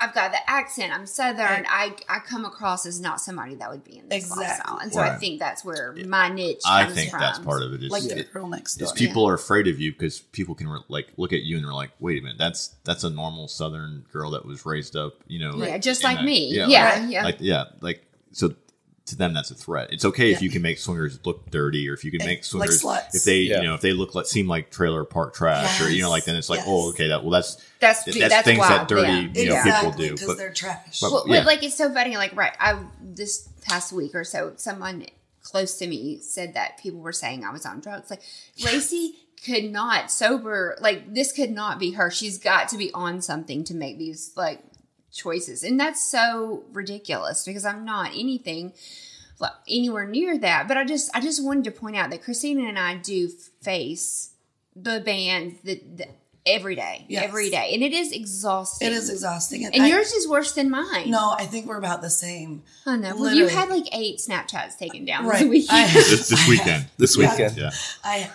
I've got the accent. I'm Southern. I I come across as not somebody that would be in this Exactly. lifestyle, and so I think that's where my niche. Is. I comes think from. that's part of it is like it- the girl next is door. people are afraid of you because people can re- like look at you and they're like, wait a minute, that's that's a normal Southern girl that was raised up, you know, Yeah, like, just like that- me. Yeah, like, yeah. like yeah, like so. To them, that's a threat. It's okay if you can make swingers look dirty, or if you can eh, make Like swingers sluts. if they, Yeah. you know, if they look like seem like trailer park trash, or you know, like then it's like, oh, Yes. oh, okay, that well, that's That's that's, that's things wild, that dirty, yeah. you know, exactly people do. because But they're trash. But- Well, yeah. but like it's so funny. Like right, I this past week or so, someone close to me said that people were saying I was on drugs. Like Lacy could not sober. Like this could not be her. She's got to be on something to make these like choices, and that's so ridiculous because I'm not anything anywhere near that. But I just I just wanted to point out that Krystina and I do face the band that. that Every day, Yes. every day, and it is exhausting. it is exhausting. and I- yours is worse than mine. No, I think we're about the same. I know. Well, you had like eight Snapchats taken down Right. this weekend. I- this, this weekend, This Yeah. yeah, I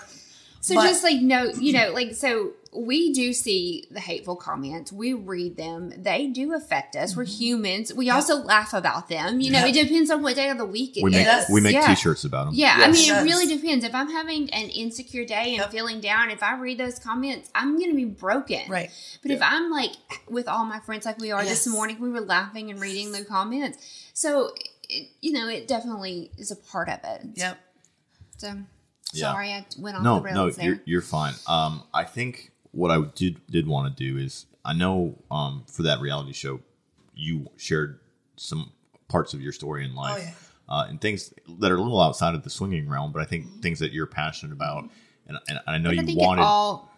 so but- just like no, you know, like so we do see the hateful comments. We read them. They do affect us. We're humans. We also laugh about them. You know, Mm-hmm. It depends on what day of the week it we make is. we make Yeah. t-shirts about them. Yeah, I mean, Yes. it really depends. If I'm having an insecure day and Yep. feeling down, if I read those comments, I'm going to be broken. right. But if I'm like with all my friends, like we are this morning, we were laughing and reading the comments. So, it, you know, it definitely is a part of it. Yep. So, Yeah. sorry, I went off no, the rails no, there. you're you're fine. Um, I think what I did did want to do is I know um for that reality show you shared some parts of your story in life. Oh, yeah. Uh, and things that are a little outside of the swinging realm, but I think things that you're passionate about, and, and I know But I you think wanted. it all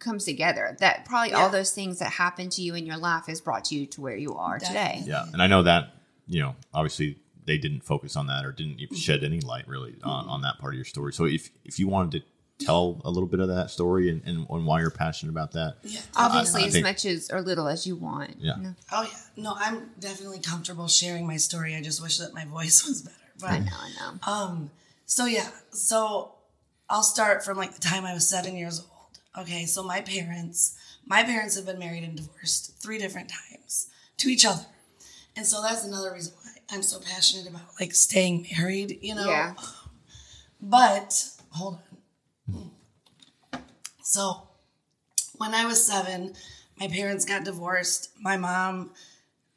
comes together. That probably all those things that happened to you in your life has brought you to where you are today. Yeah, and I know that you know obviously they didn't focus on that or didn't Mm-hmm. shed any light really on, on that part of your story. So if if you wanted to tell a little bit of that story and, and, and why you're passionate about that, Yeah. Obviously, I as think- much as or little as you want. Yeah. You know? Oh yeah. No, I'm definitely comfortable sharing my story. I just wish that my voice was better. But I know, I know. Um, so yeah, so I'll start from like the time I was seven years old. Okay, so my parents, my parents have been married and divorced three different times to each other, and so that's another reason why I'm so passionate about like staying married. You know, Yeah. but hold on. So when I was seven, my parents got divorced. My mom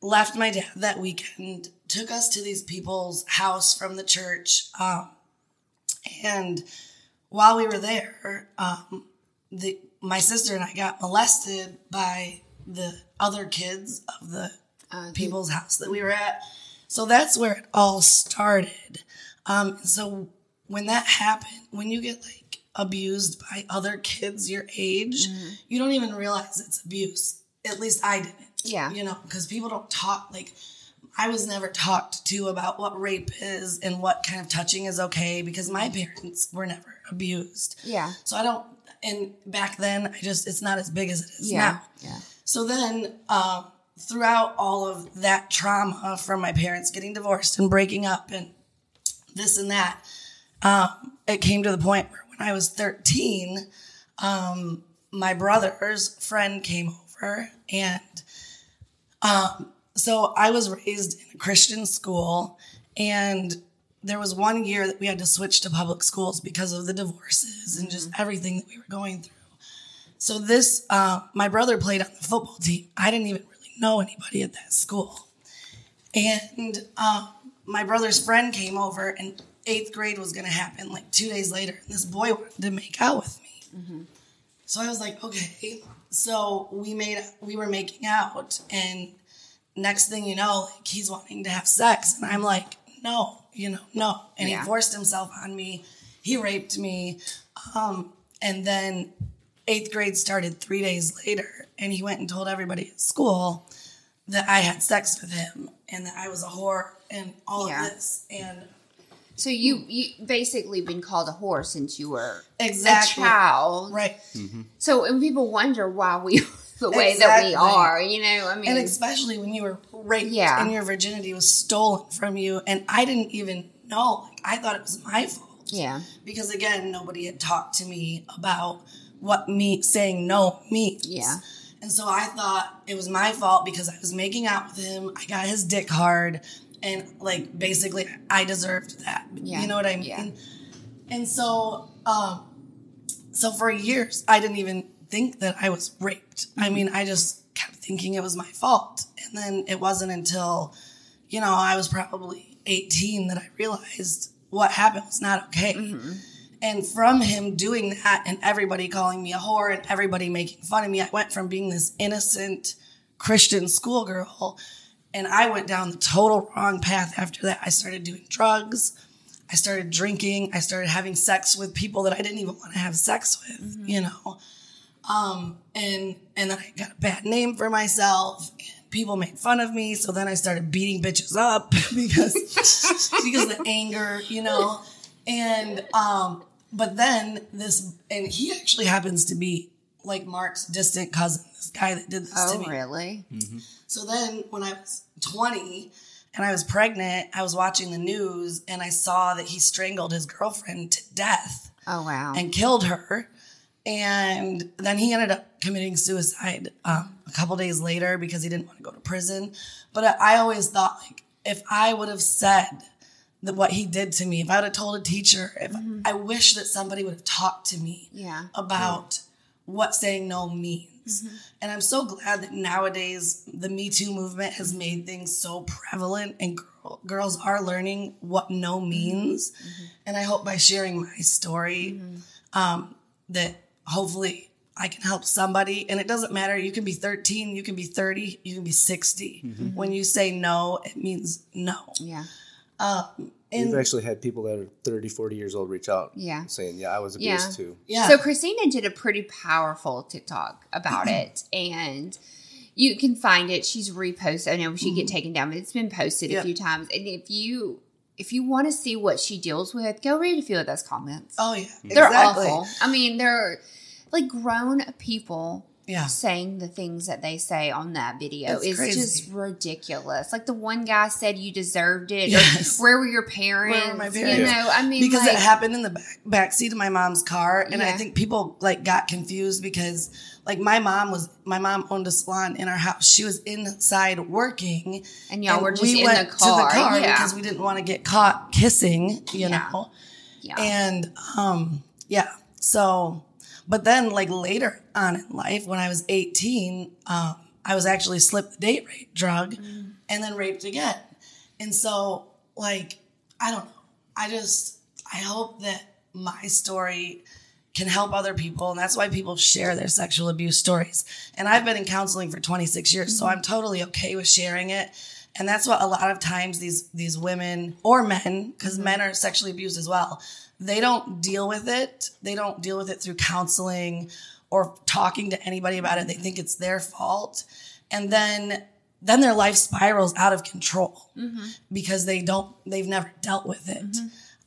left my dad that weekend, took us to these people's house from the church. Um, and while we were there, um, the my sister and I got molested by the other kids of the Uh, people's house that we were at. So that's where it all started. Um, so when that happened, when you get like abused by other kids your age, you don't even realize it's abuse. At least I didn't. Yeah. You know, because people don't talk like I was never talked to about what rape is and what kind of touching is okay because my parents were never abused. Yeah. So I don't, and back then, I just, it's not as big as it is Yeah. now. Yeah. So then, um, throughout all of that trauma from my parents getting divorced and breaking up and this and that, um, it came to the point where when I was 13, um, my brother's friend came over and um, so I was raised in a Christian school and there was one year that we had to switch to public schools because of the divorces and just everything that we were going through. So this, uh, my brother played on the football team. I didn't even really know anybody at that school. And um, my brother's friend came over, and eighth grade was going to happen like two days later. This boy wanted to make out with me. So I was like, okay. So we made, we were making out, and next thing you know, like he's wanting to have sex, and I'm like, no, you know, no. And Yeah. he forced himself on me. He raped me. Um, and then eighth grade started three days later, and he went and told everybody at school that I had sex with him and that I was a whore and all Yeah. of this. And So you you basically been called a whore since you were Exactly. a child, right. Mm-hmm. So and people wonder why we the way that we are. You know, I mean, And especially when you were raped Yeah. and your virginity was stolen from you. And I didn't even know. Like, I thought it was my fault. yeah, Because again, nobody had talked to me about what me saying no means. Yeah. And so I thought it was my fault because I was making out with him. I got his dick hard. And like basically I deserved that. Yeah. You know what I mean? Yeah. And so um so for years I didn't even think that I was raped. I mean, I just kept thinking it was my fault. And then it wasn't until, you know, I was probably 18 that I realized what happened was not okay. And from him doing that and everybody calling me a whore and everybody making fun of me, I went from being this innocent Christian schoolgirl and I went down the total wrong path after that. I started doing drugs. I started drinking. I started having sex with people that I didn't even want to have sex with, you know. Um, and and then I got a bad name for myself. And people made fun of me. So then I started beating bitches up because because of the anger, you know. And um, but then this and he actually happens to be like Mark's distant cousin, this guy that did this to oh me. really? So then when I was 20 and I was pregnant, I was watching the news and I saw that he strangled his girlfriend to death Oh wow, and killed her. And then he ended up committing suicide um, a couple days later because he didn't want to go to prison. But I, I always thought, like, if I would have said that what he did to me, if I would have told a teacher, if I wish that somebody would have talked to me Yeah. about what saying no means. Mm-hmm. And I'm so glad that nowadays the Me Too movement has made things so prevalent and girl, girls are learning what no mm-hmm. means. Mm-hmm. And I hope by sharing my story um, that hopefully I can help somebody. And it doesn't matter. You can be 13, you can be 30, you can be 60. Mm-hmm. When you say no, it means no. Yeah. Um, And We've actually had people that are 30, 40 years old reach out Yeah. saying, Yeah, I was Yeah. abused too. yeah. So Krystina did a pretty powerful TikTok about it, and you can find it. She's reposted. I know she get mm-hmm. taken down, but it's been posted a few times. And if you if you want to see what she deals with, go read a few of those comments. oh, yeah. they're exactly. awful. I mean, they're like grown people Yeah. saying the things that they say on that video It's is crazy. just ridiculous. Like the one guy said, "You deserved it." Yes. Or, Where were your parents? Where were my You parents? know, I mean, because like, it happened in the back back seat of my mom's car and i think people like got confused because like my mom was my mom owned a salon in our house she was inside working And y'all were just in the car, to the car yeah. because we didn't want to get caught kissing you Yeah. know yeah. and um yeah so but then like later on in life when i was 18 um i was actually slipped the date rape drug mm. and then raped again. And so like i don't know. I just i hope that my story can help other people and that's why people share their sexual abuse stories. And i've been in counseling for 26 years so mm-hmm. i'm totally okay with sharing it. And that's what a lot of times these these women or men because mm-hmm. men are sexually abused as well they don't deal with it. They don't deal with it through counseling or talking to anybody about it. They think it's their fault. And then then their life spirals out of control because they don't they've never dealt with it.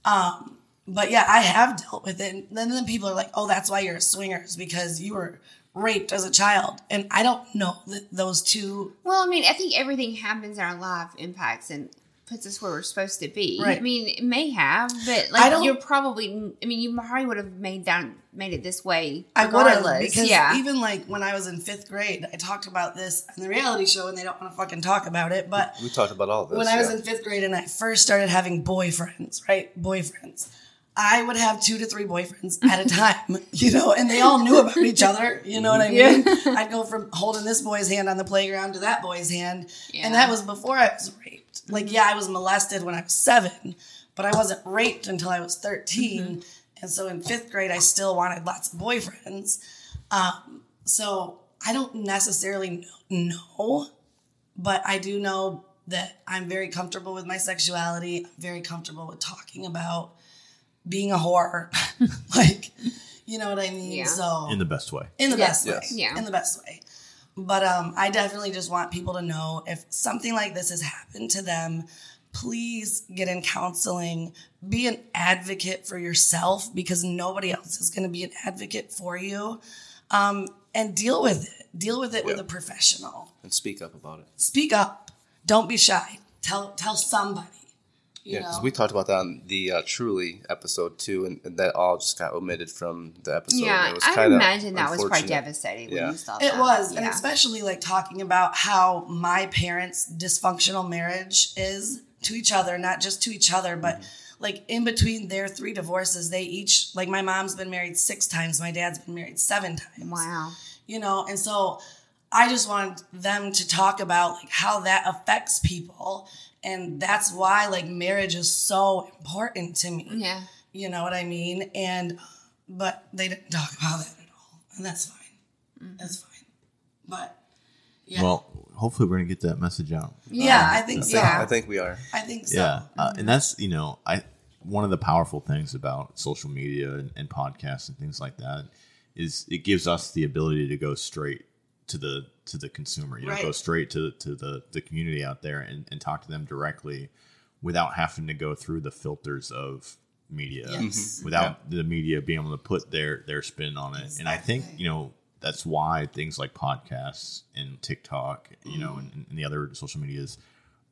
Um but yeah i have dealt with it. And then, then people are like oh that's why you're a swinger is because you were raped as a child. And i don't know that those two Well, I mean, I think everything happens in our life impacts and puts us where we're supposed to be. Right. I mean, it may have, but I like don't- you're probably. I mean, you probably would have made down made it this way I would have regardless. because yeah, even like when I was in fifth grade, I talked about this on the reality show, and they don't want to fucking talk about it. But We talked about all this. when I was in fifth grade and I first started having boyfriends, right? Boyfriends. I would have two to three boyfriends at a time, you know, and they all knew about each other. You know what I mean? I'd go from holding this boy's hand on the playground to that boy's hand. Yeah. And that was before I was raped. Like, yeah, I was molested when I was seven, but I wasn't raped until I was 13. And so in fifth grade, I still wanted lots of boyfriends. Um, so I don't necessarily know, but I do know that I'm very comfortable with my sexuality. I'm very comfortable with talking about being a whore. like, you know what I mean? Yeah. So in the best way. in the Yeah. best way. Yes. Yeah. In the best way. But um, I definitely just want people to know if something like this has happened to them, please get in counseling. Be an advocate for yourself because nobody else is going to be an advocate for you. Um, and deal with it. Deal with it with a professional. and speak up about it. Speak up. Don't be shy. Tell tell somebody. You Yeah, because we talked about that on the uh, Truly episode too, and, and that all just got omitted from the episode. yeah. it was I kinda imagine that was probably unfortunate. devastating when Yeah. you saw It that. was, and especially like talking about how my parents' dysfunctional marriage is to each other, not just to each other, but like in between their three divorces, they each like my mom's been married six times, my dad's been married seven times. wow. You know, and so I just wanted them to talk about like how that affects people. And that's why like marriage is so important to me. Yeah. You know what I mean? And but they didn't talk about that at all. And that's fine. Mm-hmm. That's fine. But yeah. Well, hopefully we're gonna get that message out. yeah, I think so. Yeah. I think we are. I think so. Yeah, uh, and that's you know, I one of the powerful things about social media and, and podcasts and things like that is it gives us the ability to go straight to the to the consumer. You know, Right. go straight to to the the community out there and, and talk to them directly without having to go through the filters of media Yes. Mm-hmm. without the media being able to put their their spin on it and i think you know that's why things like podcasts and tiktok you know mm-hmm. and, and the other social medias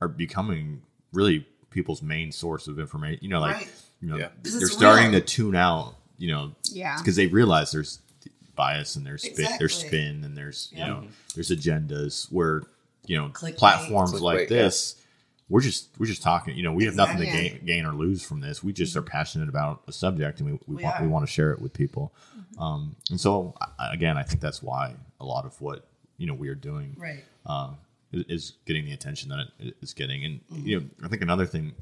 are becoming really people's main source of information you know like Right. you know Yeah. 'Cause they're starting real. to tune out you know Yeah. because they realize there's bias and there's spin there's spin and there's you know there's agendas where you know Clickbait. platforms Clickbait, like yeah. this we're just we're just talking you know we have nothing to gain, gain or lose from this. We just are passionate about a subject and we, we, We want are. we want to share it with people. Um, and so again i think that's why a lot of what you know we are doing Right. um, is, is getting the attention that it is getting. And you know i think another thing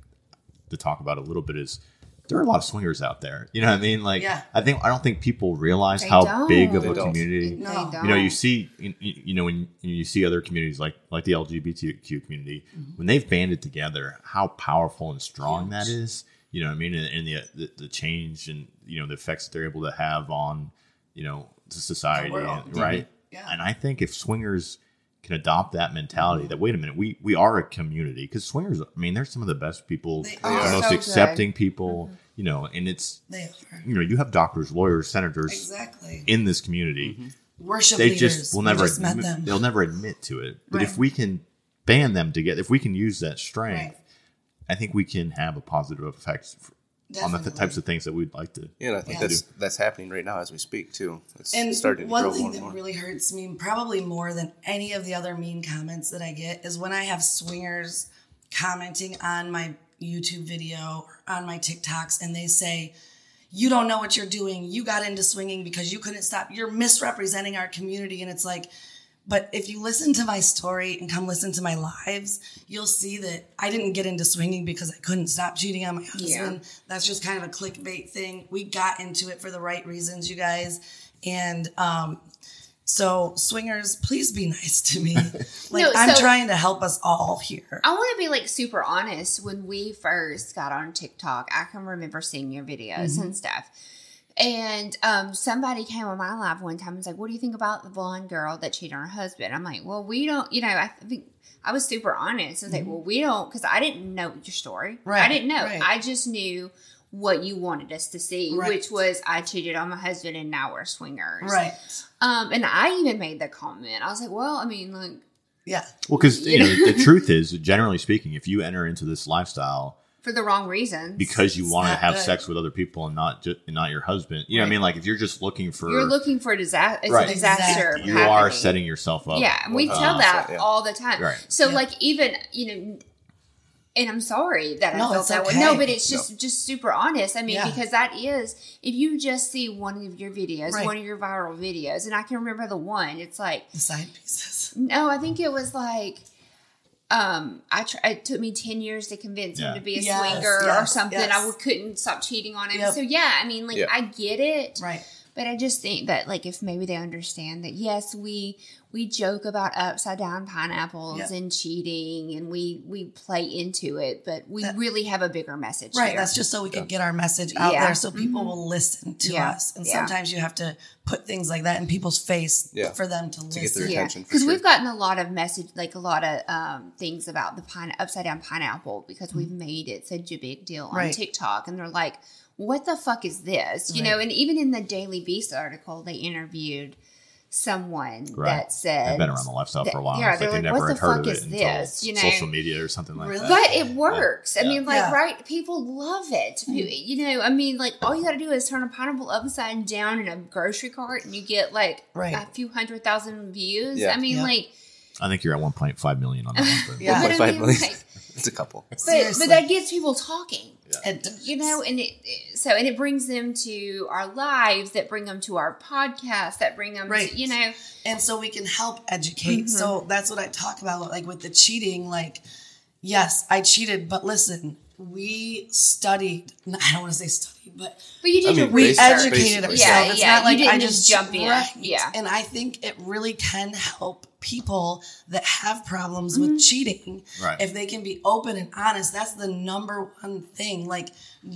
to talk about a little bit is there are a lot of swingers out there. You know what I mean? Like, Yeah. I think I don't think people realize They how don't. big of They a don't. community. No. You know, you see, you, you know, when you see other communities like like the LGBTQ community, mm-hmm. when they've banded together, how powerful and strong that is. You know what I mean? And, and the, the the change and you know the effects that they're able to have on you know the society, The world. and- right? Mm-hmm. Yeah. And I think if swingers can adopt that mentality, mm-hmm. that wait a minute, we we are a community because swingers. I mean, they're some of the best people, They the are. most So good. accepting people. Mm-hmm. You know, and it's you know you have doctors, lawyers, senators Exactly. in this community mm-hmm. Worship they leaders. just will never just met admit, them. they'll never admit to it but if we can band them together if we can use that strength Right. i think we can have a positive effect f- on the th- types of things that we'd like to Yeah, and I think Yeah. that's that's happening right now as we speak too. It's And starting to one grow thing more that more. really hurts me, probably more than any of the other mean comments that I get, is when I have swingers commenting on my YouTube video or on my TikToks and they say, You don't know what you're doing. You got into swinging because you couldn't stop. You're misrepresenting our community. And it's like, but if you listen to my story and come listen to my lives, you'll see that I didn't get into swinging because I couldn't stop cheating on my husband. That's just kind of a clickbait thing. We got into it for the right reasons, you guys. And um, so, swingers, please be nice to me. Like, No, I'm trying to help us all here. I want to be like super honest. When we first got on TikTok, I can remember seeing your videos and stuff. And um, somebody came on my live one time and was like, "What do you think about the blonde girl that cheated on her husband?" I'm like, "Well, we don't. You know, I think I was super honest. I was like, well, we don't because I didn't know your story. Right. I didn't know. right. I just knew what you wanted us to see, Right. which was I cheated on my husband and now we're swingers. Right. Um, and I even made the comment. I was like, well, I mean, like, Yeah. Well, because you know the truth is, generally speaking, if you enter into this lifestyle for the wrong reasons. because you want to have good. sex with other people and not just not your husband, you know what I mean? Like if you're just looking for, you're looking for a disaster. It's Right. a disaster. Exactly. you are setting yourself up. Yeah, and we uh, tell that yeah. all the time. Right. So, Yeah. like, even you know, and I'm sorry that I No, felt it's that way. No, but it's just just super honest. I mean, Yeah. because that is if you just see one of your videos, Right. one of your viral videos, and I can remember the one. It's like The side pieces. no, I think it was like. Um, I tr- it took me ten years to convince Yeah. him to be a Yes, swinger or something. yes. I w- couldn't stop cheating on him. Yep. So yeah, I mean, like Yeah. I get it, Right. But I just think that like if maybe they understand that yes, we we joke about upside down pineapples Yeah. and cheating and we we play into it, but we That- really have a bigger message. Right. there. That's just so we could get our message out Yeah. there so people Mhm. will listen to Yeah. us. And Yeah. sometimes you have to put things like that in people's face Yeah. for them to, To get listen. their attention, for because sure. we've gotten a lot of message, like a lot of um, things about the pine upside down pineapple because we've made it such a big deal on Mm-hmm. Right. TikTok, and they're like, "What the fuck is this?" You Right. know, and even in the Daily Beast article, they interviewed someone Right. that said I've been around the lifestyle for a while. Yeah, it's like they're they like, never "What the heard fuck of is it this?" You know? social media or something like Really? that. But it works. I Yeah. mean, like, Yeah. right? People love it. Mm. You- You know, I mean, like, all you got to do is turn a pineapple upside down in a grocery cart, and you get like Right. a few hundred thousand views. Yeah. I mean, Yeah. like, I think you're at 1.5 million on that one. but- Yeah. but I mean, like, It's a couple. but, Seriously. but that gets people talking. It does. You know, and it it- so and it brings them to our lives, that bring them to our podcast, that bring them, Right. to, you know, and so we can help educate. Mm-hmm. So that's what I talk about, like with the cheating. Like, yes, I cheated, but listen, we studied. I don't want to say studied, but but you did I mean, your we research. Basically. educated ourselves. Yeah, it's yeah, not like you didn't I just just jump in. Right. Yeah. and I think it really can help people that have problems Mm-hmm. with cheating Right. if they can be open and honest. That's the number one thing. Like,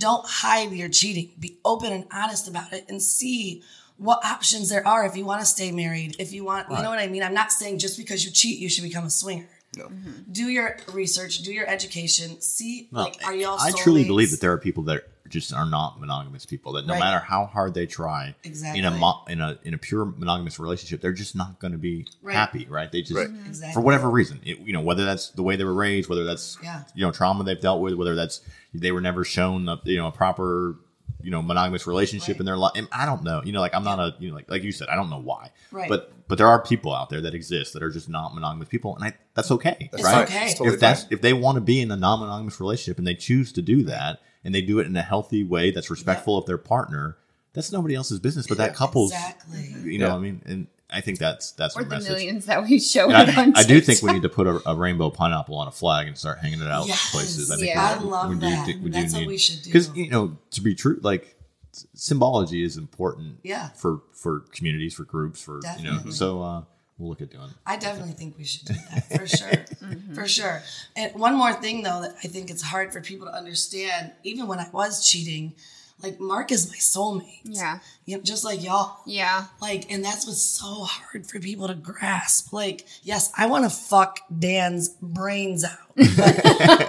don't hide your cheating. Be open and honest about it, and see. What options there are if you want to stay married, if you want, you know what I mean? I'm not saying just because you cheat, you should become a swinger. No. Do your research, do your education, see, No, like, are y'all I truly soulmates? believe that there are people that just are not monogamous people. That no Right. matter how hard they try Exactly. in a mo- in a in a pure monogamous relationship, they're just not going to be Right. happy, right? They just Right. Mm-hmm. Exactly. for whatever reason, it, you know, whether that's the way they were raised, whether that's Yeah. you know trauma they've dealt with, whether that's they were never shown a, you know a proper you know monogamous relationship Right. in their life. I don't know. You know, like I'm not a you know like like you said, I don't know why, Right. but but there are people out there that exist that are just not monogamous people, and I that's okay, That's It's right? okay. It's totally if that's fine. if they want to be in a non-monogamous relationship and they choose to do that and they do it in a healthy way that's respectful of their partner that's nobody else's business but that couple's Exactly. you know Yeah. i mean and I think that's that's Or the message. millions that we show And on I, I do think we need to put a, a rainbow pineapple on a flag and start hanging it out Yes. places. I think Yeah. we, I love we that. Do, we That's do what need, we should do. Because you know, to be true, like s- symbology is important. Yeah. For for communities, for groups, for you know. So uh, we'll look at doing. it. I definitely think we should do that for sure. Mm-hmm. For sure. And one more thing though that I think it's hard for people to understand, even when I was cheating, like Mark is my soulmate. Yeah. You know, just like y'all. Yeah. Like, and that's what's so hard for people to grasp. Like, yes, I want to fuck Dan's brains out, but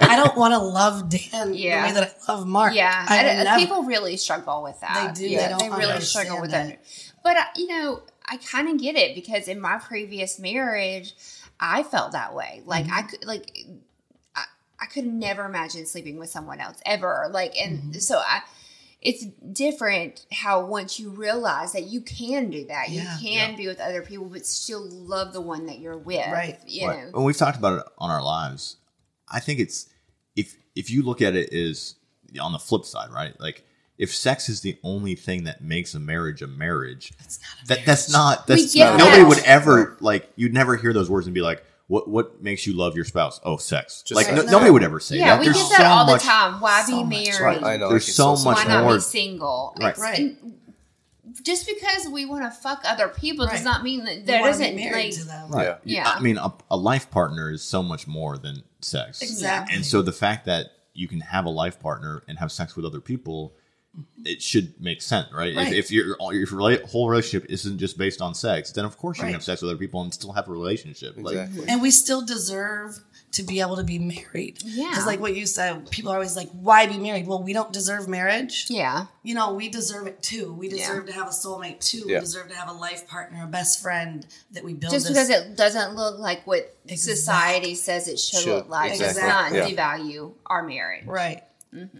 I don't want to love Dan Yeah. the way that I love Mark. Yeah, I and, never- people really struggle with that. They do. They Yeah, don't they really struggle with it. that. But uh, you know, I kind of get it because in my previous marriage, I felt that way. Like Mm-hmm. I could, like, I, I could never imagine sleeping with someone else ever. Like, and Mm-hmm. so I. It's different how once you realize that you can do that, Yeah. you can be with other people, but still love the one that you're with. Right. You Right. know. When we've talked about it on our lives, I think it's if if you look at it as on the flip side, right? Like if sex is the only thing that makes a marriage a marriage, that's not a that that's not that's get nobody that. would ever like you'd never hear those words and be like what what makes you love your spouse oh sex Just like like- no, No. nobody would ever say Yeah, that we There's get that so all the time. Why so be much. married? Right, I know. There's it's so so much Why not more be single? Right. It's- Right. and just because we want to fuck other people does not mean that We that wanna be doesn't married like to them. right Yeah. Yeah. i mean a, a life partner is so much more than sex Exactly. and so the fact that you can have a life partner and have sex with other people it should make sense right, Right. If, if your if your whole relationship isn't just based on sex then of course you Right. can have sex with other people and still have a relationship like Exactly. and we still deserve to be able to be married. Yeah. Because, like what you said, people are always like, why be married? Well, we don't deserve marriage. yeah, You know, we deserve it too. We Yeah. deserve to have a soulmate too. Yeah. We deserve to have a life partner, a best friend that we build just this- because it doesn't look like what Exactly. society says it should, Should, look like does not Yeah. devalue our marriage. Right. Mm-hmm.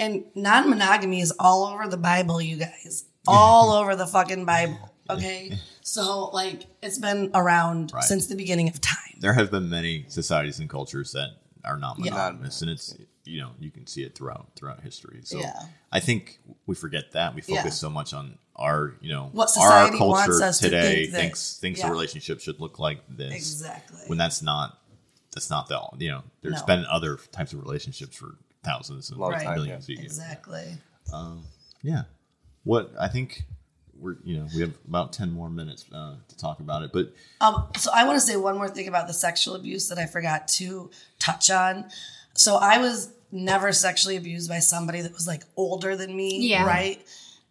And non monogamy is all over the Bible, you guys. All over the fucking Bible. Okay. So, like, it's been around Right. since the beginning of time. there have been many societies and cultures that are not Yeah. monogamous and it's you know you can see it throughout throughout history so Yeah. i think we forget that we focus Yeah. so much on our you know What our society wants culture us to today think that- thinks thinks yeah. a relationship should look like this Exactly. when that's not that's not the you know there's No. been other types of relationships for thousands and Long time, millions yeah. of years exactly. yeah what i think we're you know we have about 10 more minutes uh, to talk about it but Um, so I want to say one more thing about the sexual abuse that I forgot to touch on. So I was never sexually abused by somebody that was like older than me, Yeah. right?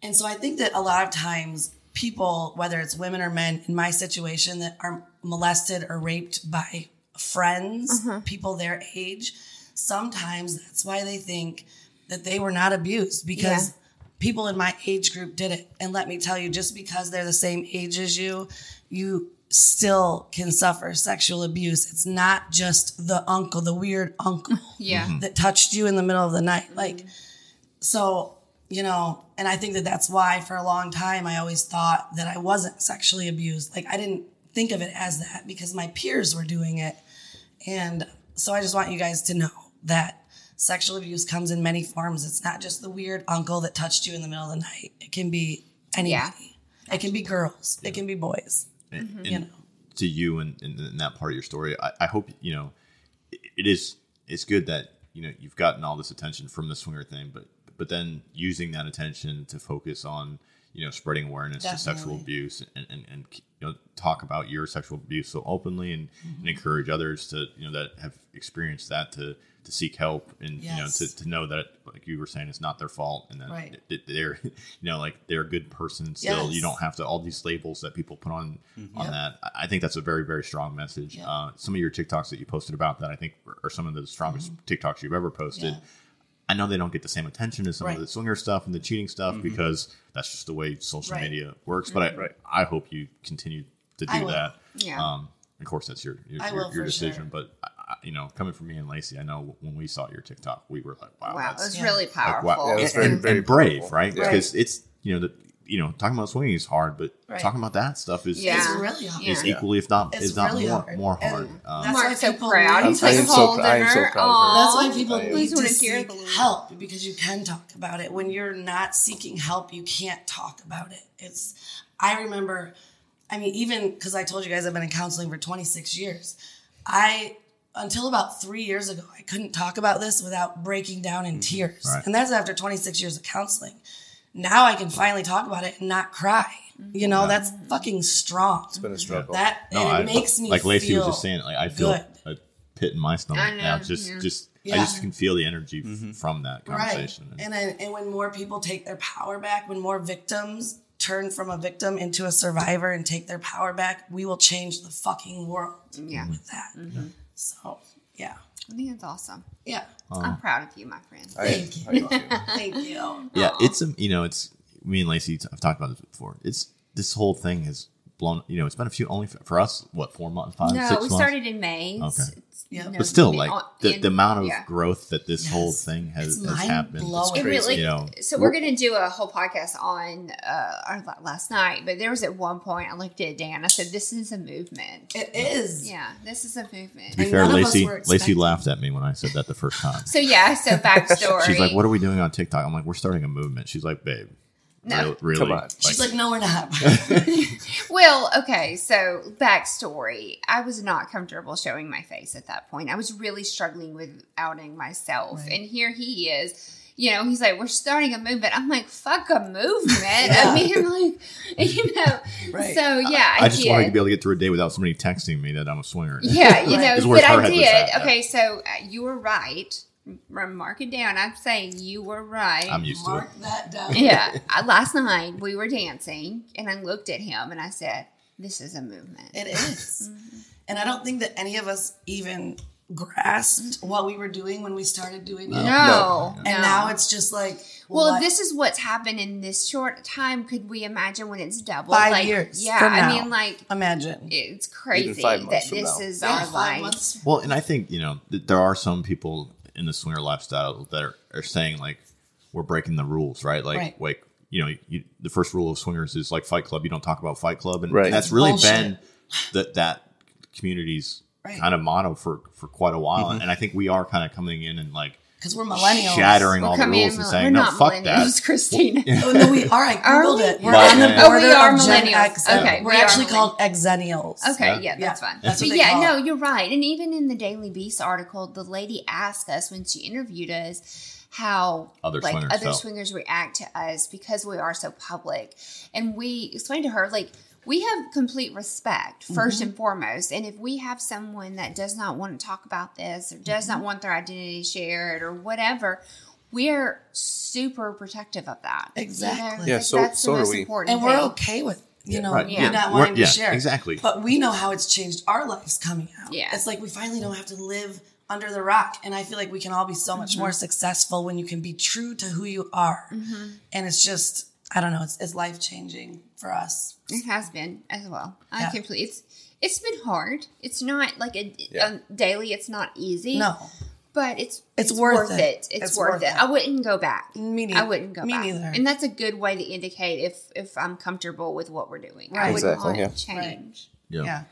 And so I think that a lot of times people, whether it's women or men in my situation that are molested or raped by friends, people their age, sometimes that's why they think that they were not abused because Yeah. people in my age group did it. And let me tell you, just because they're the same age as you, you still can suffer sexual abuse. It's not just the uncle, the weird uncle Yeah. Mm-hmm. that touched you in the middle of the night. Like, mm-hmm. so, you know, and I think that that's why for a long time I always thought that I wasn't sexually abused. Like, I didn't think of it as that because my peers were doing it. And so I just want you guys to know that sexual abuse comes in many forms. It's not just the weird uncle that touched you in the middle of the night. It can be anybody. It can be girls. It can be boys. and, Mm-hmm. You know. to you and, and, and that part of your story I, I hope you know it, it is it's good that you know you've gotten all this attention from the swinger thing but but then using that attention to focus on you know spreading awareness to sexual abuse and, and, and you know talk about your sexual abuse so openly and, and encourage others to you know that have experienced that to to seek help and you know to, to know that like you were saying it's not their fault and that Right. they're you know like they're a good person still you don't have to all these labels that people put on on Yep. that I- i think that's a very very strong message Yeah. uh, some of your tiktoks that you posted about that i think are- are some of the strongest tiktoks you've ever posted Mm-hmm. Yeah. I know they don't get the same attention as some Right. Mm-hmm. of the swinger stuff and the cheating stuff because that's just the way social Right. media works but I, Right. I hope you continue to do that Yeah. um, of course that's your your, your, your decision sure. but I, I- you know coming from me and Lacy i know when we saw your tiktok we were like wow, Wow, that's that's Yeah. really like, powerful. wow. Yeah, it and, very, and- very and brave, powerful. right? Yeah. Because it's you know the you know talking about swinging is hard, but Right. talking about that stuff is Yeah. It's really hard. Yeah. equally, if not, It's is not really more hard. more And hard. Um, that's Mark's why so people proud. need- He's I like so- holding I am so proud. That's why people I need Please to wanna seek hear the- help because you can talk about it. When you're not seeking help, you can't talk about it. It's. I remember I mean, even because I told you guys I've been in counseling for 26 years, I until about three years ago I couldn't talk about this without breaking down in tears, Right. and that's after 26 years of counseling. Now I can finally talk about it and not cry. You know, that's fucking strong. It's been a struggle. That No, and it I, makes me like Lacy feel was just saying. Like I feel good. a pit in my stomach I know, now. Just, yeah. just I just can feel the energy Mm-hmm. from that right. conversation. And then, and when more people take their power back, when more victims turn from a victim into a survivor and take their power back, we will change the fucking world Yeah. with that. So yeah, I think that's awesome. yeah. I'm proud of you, my friend. I, Thank you. I love you. Thank you. yeah, it's um, you know, it's me and Lacy. I've talked about this before. It's this whole thing has blown. You know, it's been a few only for, for us. What four months, five, no, six we months. started in May. Okay. It's- it's, Yeah. you but still, like on- the, in- the amount of yeah. growth that this whole thing has, It's has happened. It's mind-blowing. It crazy. really, you know, so we're gonna do a whole podcast on uh, our last night, but there was at one point I looked at Dan. I said, "This is a movement." It is. Yeah, this is a movement. to be and fair, none of us Lacy Lacy laughed at me when I said that the first time. So yeah, so backstory. She's like, "What are we doing on TikTok?" I'm like, "We're starting a movement." She's like, "Babe, No. real- really?" Come on. She's like, no, we're not. Well, okay, so backstory. I was not comfortable showing my face at that point. I was really struggling with outing myself. Right. And here he is. You know, he's like, we're starting a movement. I'm like, fuck a movement. Yeah. I mean, like, you know. Right. So, yeah, I, I just did. wanted to be able to get through a day without somebody texting me that I'm a swinger. Yeah, you Right. know, Is where but I did. at, yeah. Okay, so uh, you were right. M- Mark it down. I'm saying you were right. I'm used to it. Mark that down. yeah. I, last night we were dancing, and I looked at him and I said, "This is a movement." It is. Mm-hmm. And I don't think that any of us even grasped what we were doing when we started doing it. no, No. And no. now it's just like, Well, what- if this is what's happened in this short time, could we imagine when it's double? Five like, years Yeah, from I now. mean, like imagine. it's crazy five that this now. is Yeah, our five life. months. Well, and I think you know th- there are some people in the swinger lifestyle that are, are saying like we're breaking the rules, right? Like, Right. like you know, you, the first rule of swingers is like Fight Club. You don't talk about Fight Club, and, Right. that's really Bullshit. been that that community's Right. kind of motto for for quite a while. Mm-hmm. And I think we are kind of coming in and like Because we're millennials. shattering We're all the coming rules in, and we're saying no, not fuck that. millennials, Krystina. Oh, no, we are. I Are Googled we? it. We're But- on the Yeah. border Oh, we are of Gen millennials. X. Okay, We're we actually called exennials. Okay, Yeah. yeah, that's Yeah, fine. that's what but yeah, no, it. you're right. And even in the Daily Beast article, the lady asked us when she interviewed us how Other like swingers other felt. swingers react to us because we are so public. And we explained to her like we have complete respect 1st Mm-hmm. and foremost. And if we have someone that does not want to talk about this or does Mm-hmm. not want their identity shared or whatever, we're super protective of that. You know, Exactly. Yeah, like, so- that's so the are most we. important And we're okay with, you know, right. Yeah. not We're- wanting yeah, to share. exactly. But we know how it's changed our lives coming out. Yeah. It's like we finally don't have to live under the rock. And I feel like we can all be so much Mm-hmm. more successful when you can be true to who you are. Mm-hmm. And it's just, I don't know, it's, it's life changing for us. It has been as well. I Yeah. completely. It's it's been hard. It's not like a, Yeah. a daily. It's not easy. No. but it's It's worth it. It's, It's worth, worth it. it. I wouldn't go back. Me neither. I wouldn't go Me back. neither. And that's a good way to indicate if if I'm comfortable with what we're doing. I wouldn't Exactly, want yeah. to change. yeah. Yeah.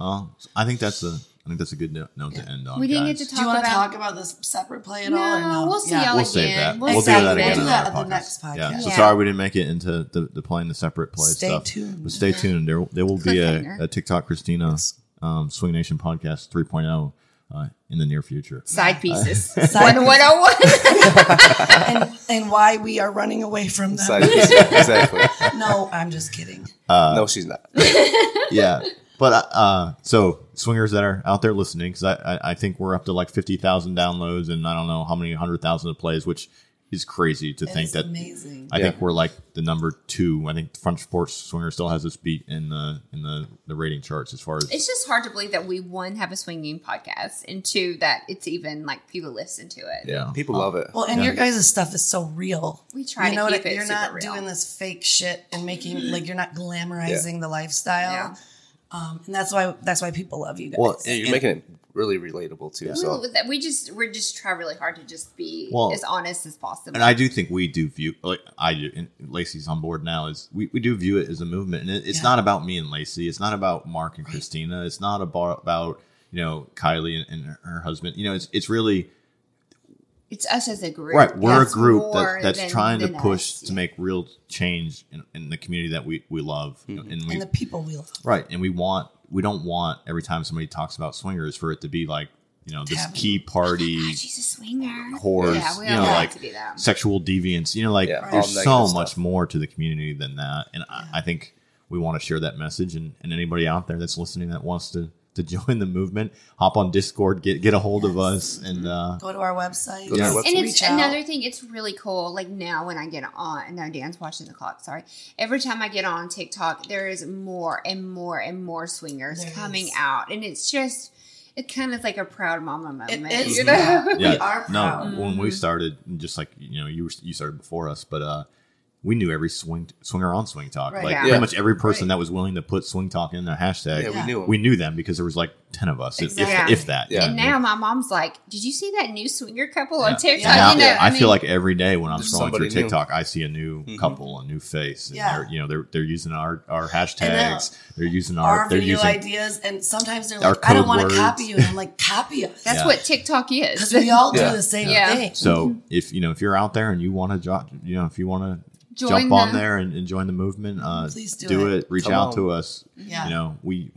Uh, I think that's a I think that's a good note, note to end on. We didn't guys. get to Do you talk want to about. talk about this separate play at no, all? No, we'll see Yeah. y'all We'll again. save that. We'll We'll do that again. again. We'll do on that our at the next podcast. Yeah. So Yeah. sorry we didn't make it into the, the playing the separate play stuff. Stay stuff. tuned. But stay tuned. There there will be a, a TikTok Krystina um, Swing Nation podcast 3.0 uh, in the near future. Side pieces. Side One one oh one. and, and why we are running away from them. Side piece. exactly. no, I'm just kidding. no, she's not. yeah. But uh, uh, so swingers that are out there listening, because I, I I think we're up to like fifty thousand downloads and I don't know how many hundred thousand of plays, which is crazy to think that. amazing. I think we're like the number two. I think Front Sports Swinger still has us beat in the in the, the rating charts as far as It's just hard to believe that we one have a swinging podcast and two that it's even like people listen to it. yeah. People love it. Well, and your guys' stuff is so real. We try you to know keep what, it You're super not real. doing this fake shit and making like you're not glamorizing the lifestyle. Yeah. Um, and that's why that's why people love you guys. Well, Yeah, you're making it really relatable too. So We, we just we're just try really hard to just be Well, as honest as possible. And I do think we do view like I do. And Lacy's on board now. Is we, we do view it as a movement, and it, it's Yeah. not about me and Lacey. It's not about Mark and Krystina. It's not about about you know Kylie and, and her husband. You know, it's it's really It's us as a group. Right, we're That's a group that, that's than- trying to push us. to make real change in, in the community that we, we love, mm-hmm. and we and the people we love. right, and we want we don't want every time somebody talks about swingers for it to be like you know this Taboo. key party oh God, she's a swinger. whores, Yeah, we you know, don't like like to do that. sexual deviance. You know, like Yeah, there's negative so stuff. much more to the community than that, and I, I think we want to share that message. And, and anybody out there that's listening that wants to to join the movement, hop on Discord, get get a hold of us, and uh, Go to our website. Go to our website. And reach it's out. another thing. It's really cool. Like now, when I get on, and now Dan's watching the clock. Sorry. Every time I get on TikTok, there is more and more and more swingers There coming is. out, and it's just, it kind of like a proud mama It moment. is. you know? Yeah. yeah, We are proud. no, when we started, just like you know, you were you started before us, but uh, we knew every swing swinger on Swingtok, Right. like Yeah. pretty much every person Right. that was willing to put Swingtok in their hashtag. Yeah, Yeah. we knew him. We knew them because there was like ten of us, if- Exactly. if, if that. Yeah. And now my mom's like, "Did you see that new swinger couple on Yeah. TikTok?" Now, you know, I, mean, feel like every day when I'm scrolling somebody through new. TikTok, I see a new mm-hmm. couple, a new face. And Yeah. they're, you know, they're they're using our our know. hashtags. They're using our, our they're video using ideas, and sometimes they're like, "I don't want to copy you," and I'm like, "Copy us," that's Yeah. what TikTok is. because we all do the same thing. So mm-hmm. if you know if you're out there and you want to jo- you know if you want to Join jump on the- there and, and join the movement, uh, Please do it. it. Reach Come out on. to us. Yeah. You know we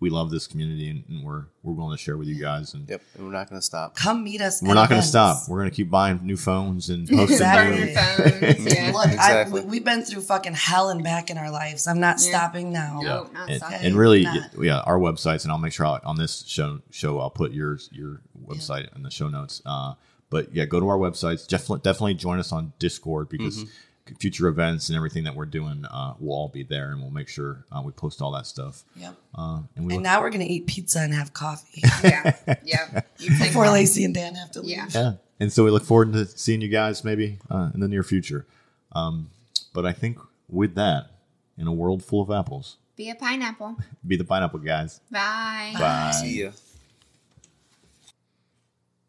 we love this community and, and we're we're willing to share with you guys and. Yep, and we're not going to stop. Come meet us. We're at not going to stop. We're going to keep buying new phones and posting Exactly. new. Phones. Yeah. Look, I, Exactly. we, we've been through fucking hell and back in our lives. I'm not Yeah. stopping now. No. Not and, stopping. and really, Not. yeah, our websites, and I'll make sure I'll, on this show show I'll put yours your website in the show notes. Uh, but yeah, go to our websites. Definitely, definitely join us on Discord because future events and everything that we're doing uh, will all be there, and we'll make sure uh, we post all that stuff. Yep. Uh, and we And now we're gonna eat pizza and have coffee yeah, yeah. Before about- Lacy and Dan have to leave. Yeah. yeah, and so we look forward to seeing you guys maybe uh, in the near future. Um, but I think with that, in a world full of apples, Be a pineapple. be the pineapple guys. Bye. Bye. See ya.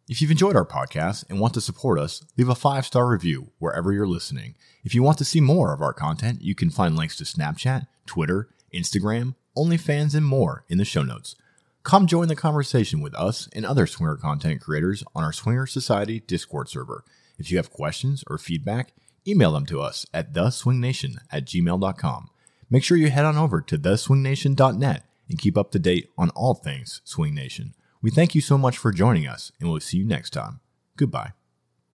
If you've enjoyed our podcast and want to support us, leave a five star review wherever you're listening. If you want to see more of our content, you can find links to Snapchat, Twitter, Instagram, OnlyFans, and more in the show notes. Come join the conversation with us and other swinger content creators on our Swinger Society Discord server. If you have questions or feedback, email them to us at theswingnation at gmail.com. Make sure you head on over to theswingnation.net and keep up to date on all things Swing Nation. We thank you so much for joining us, and we'll see you next time. Goodbye.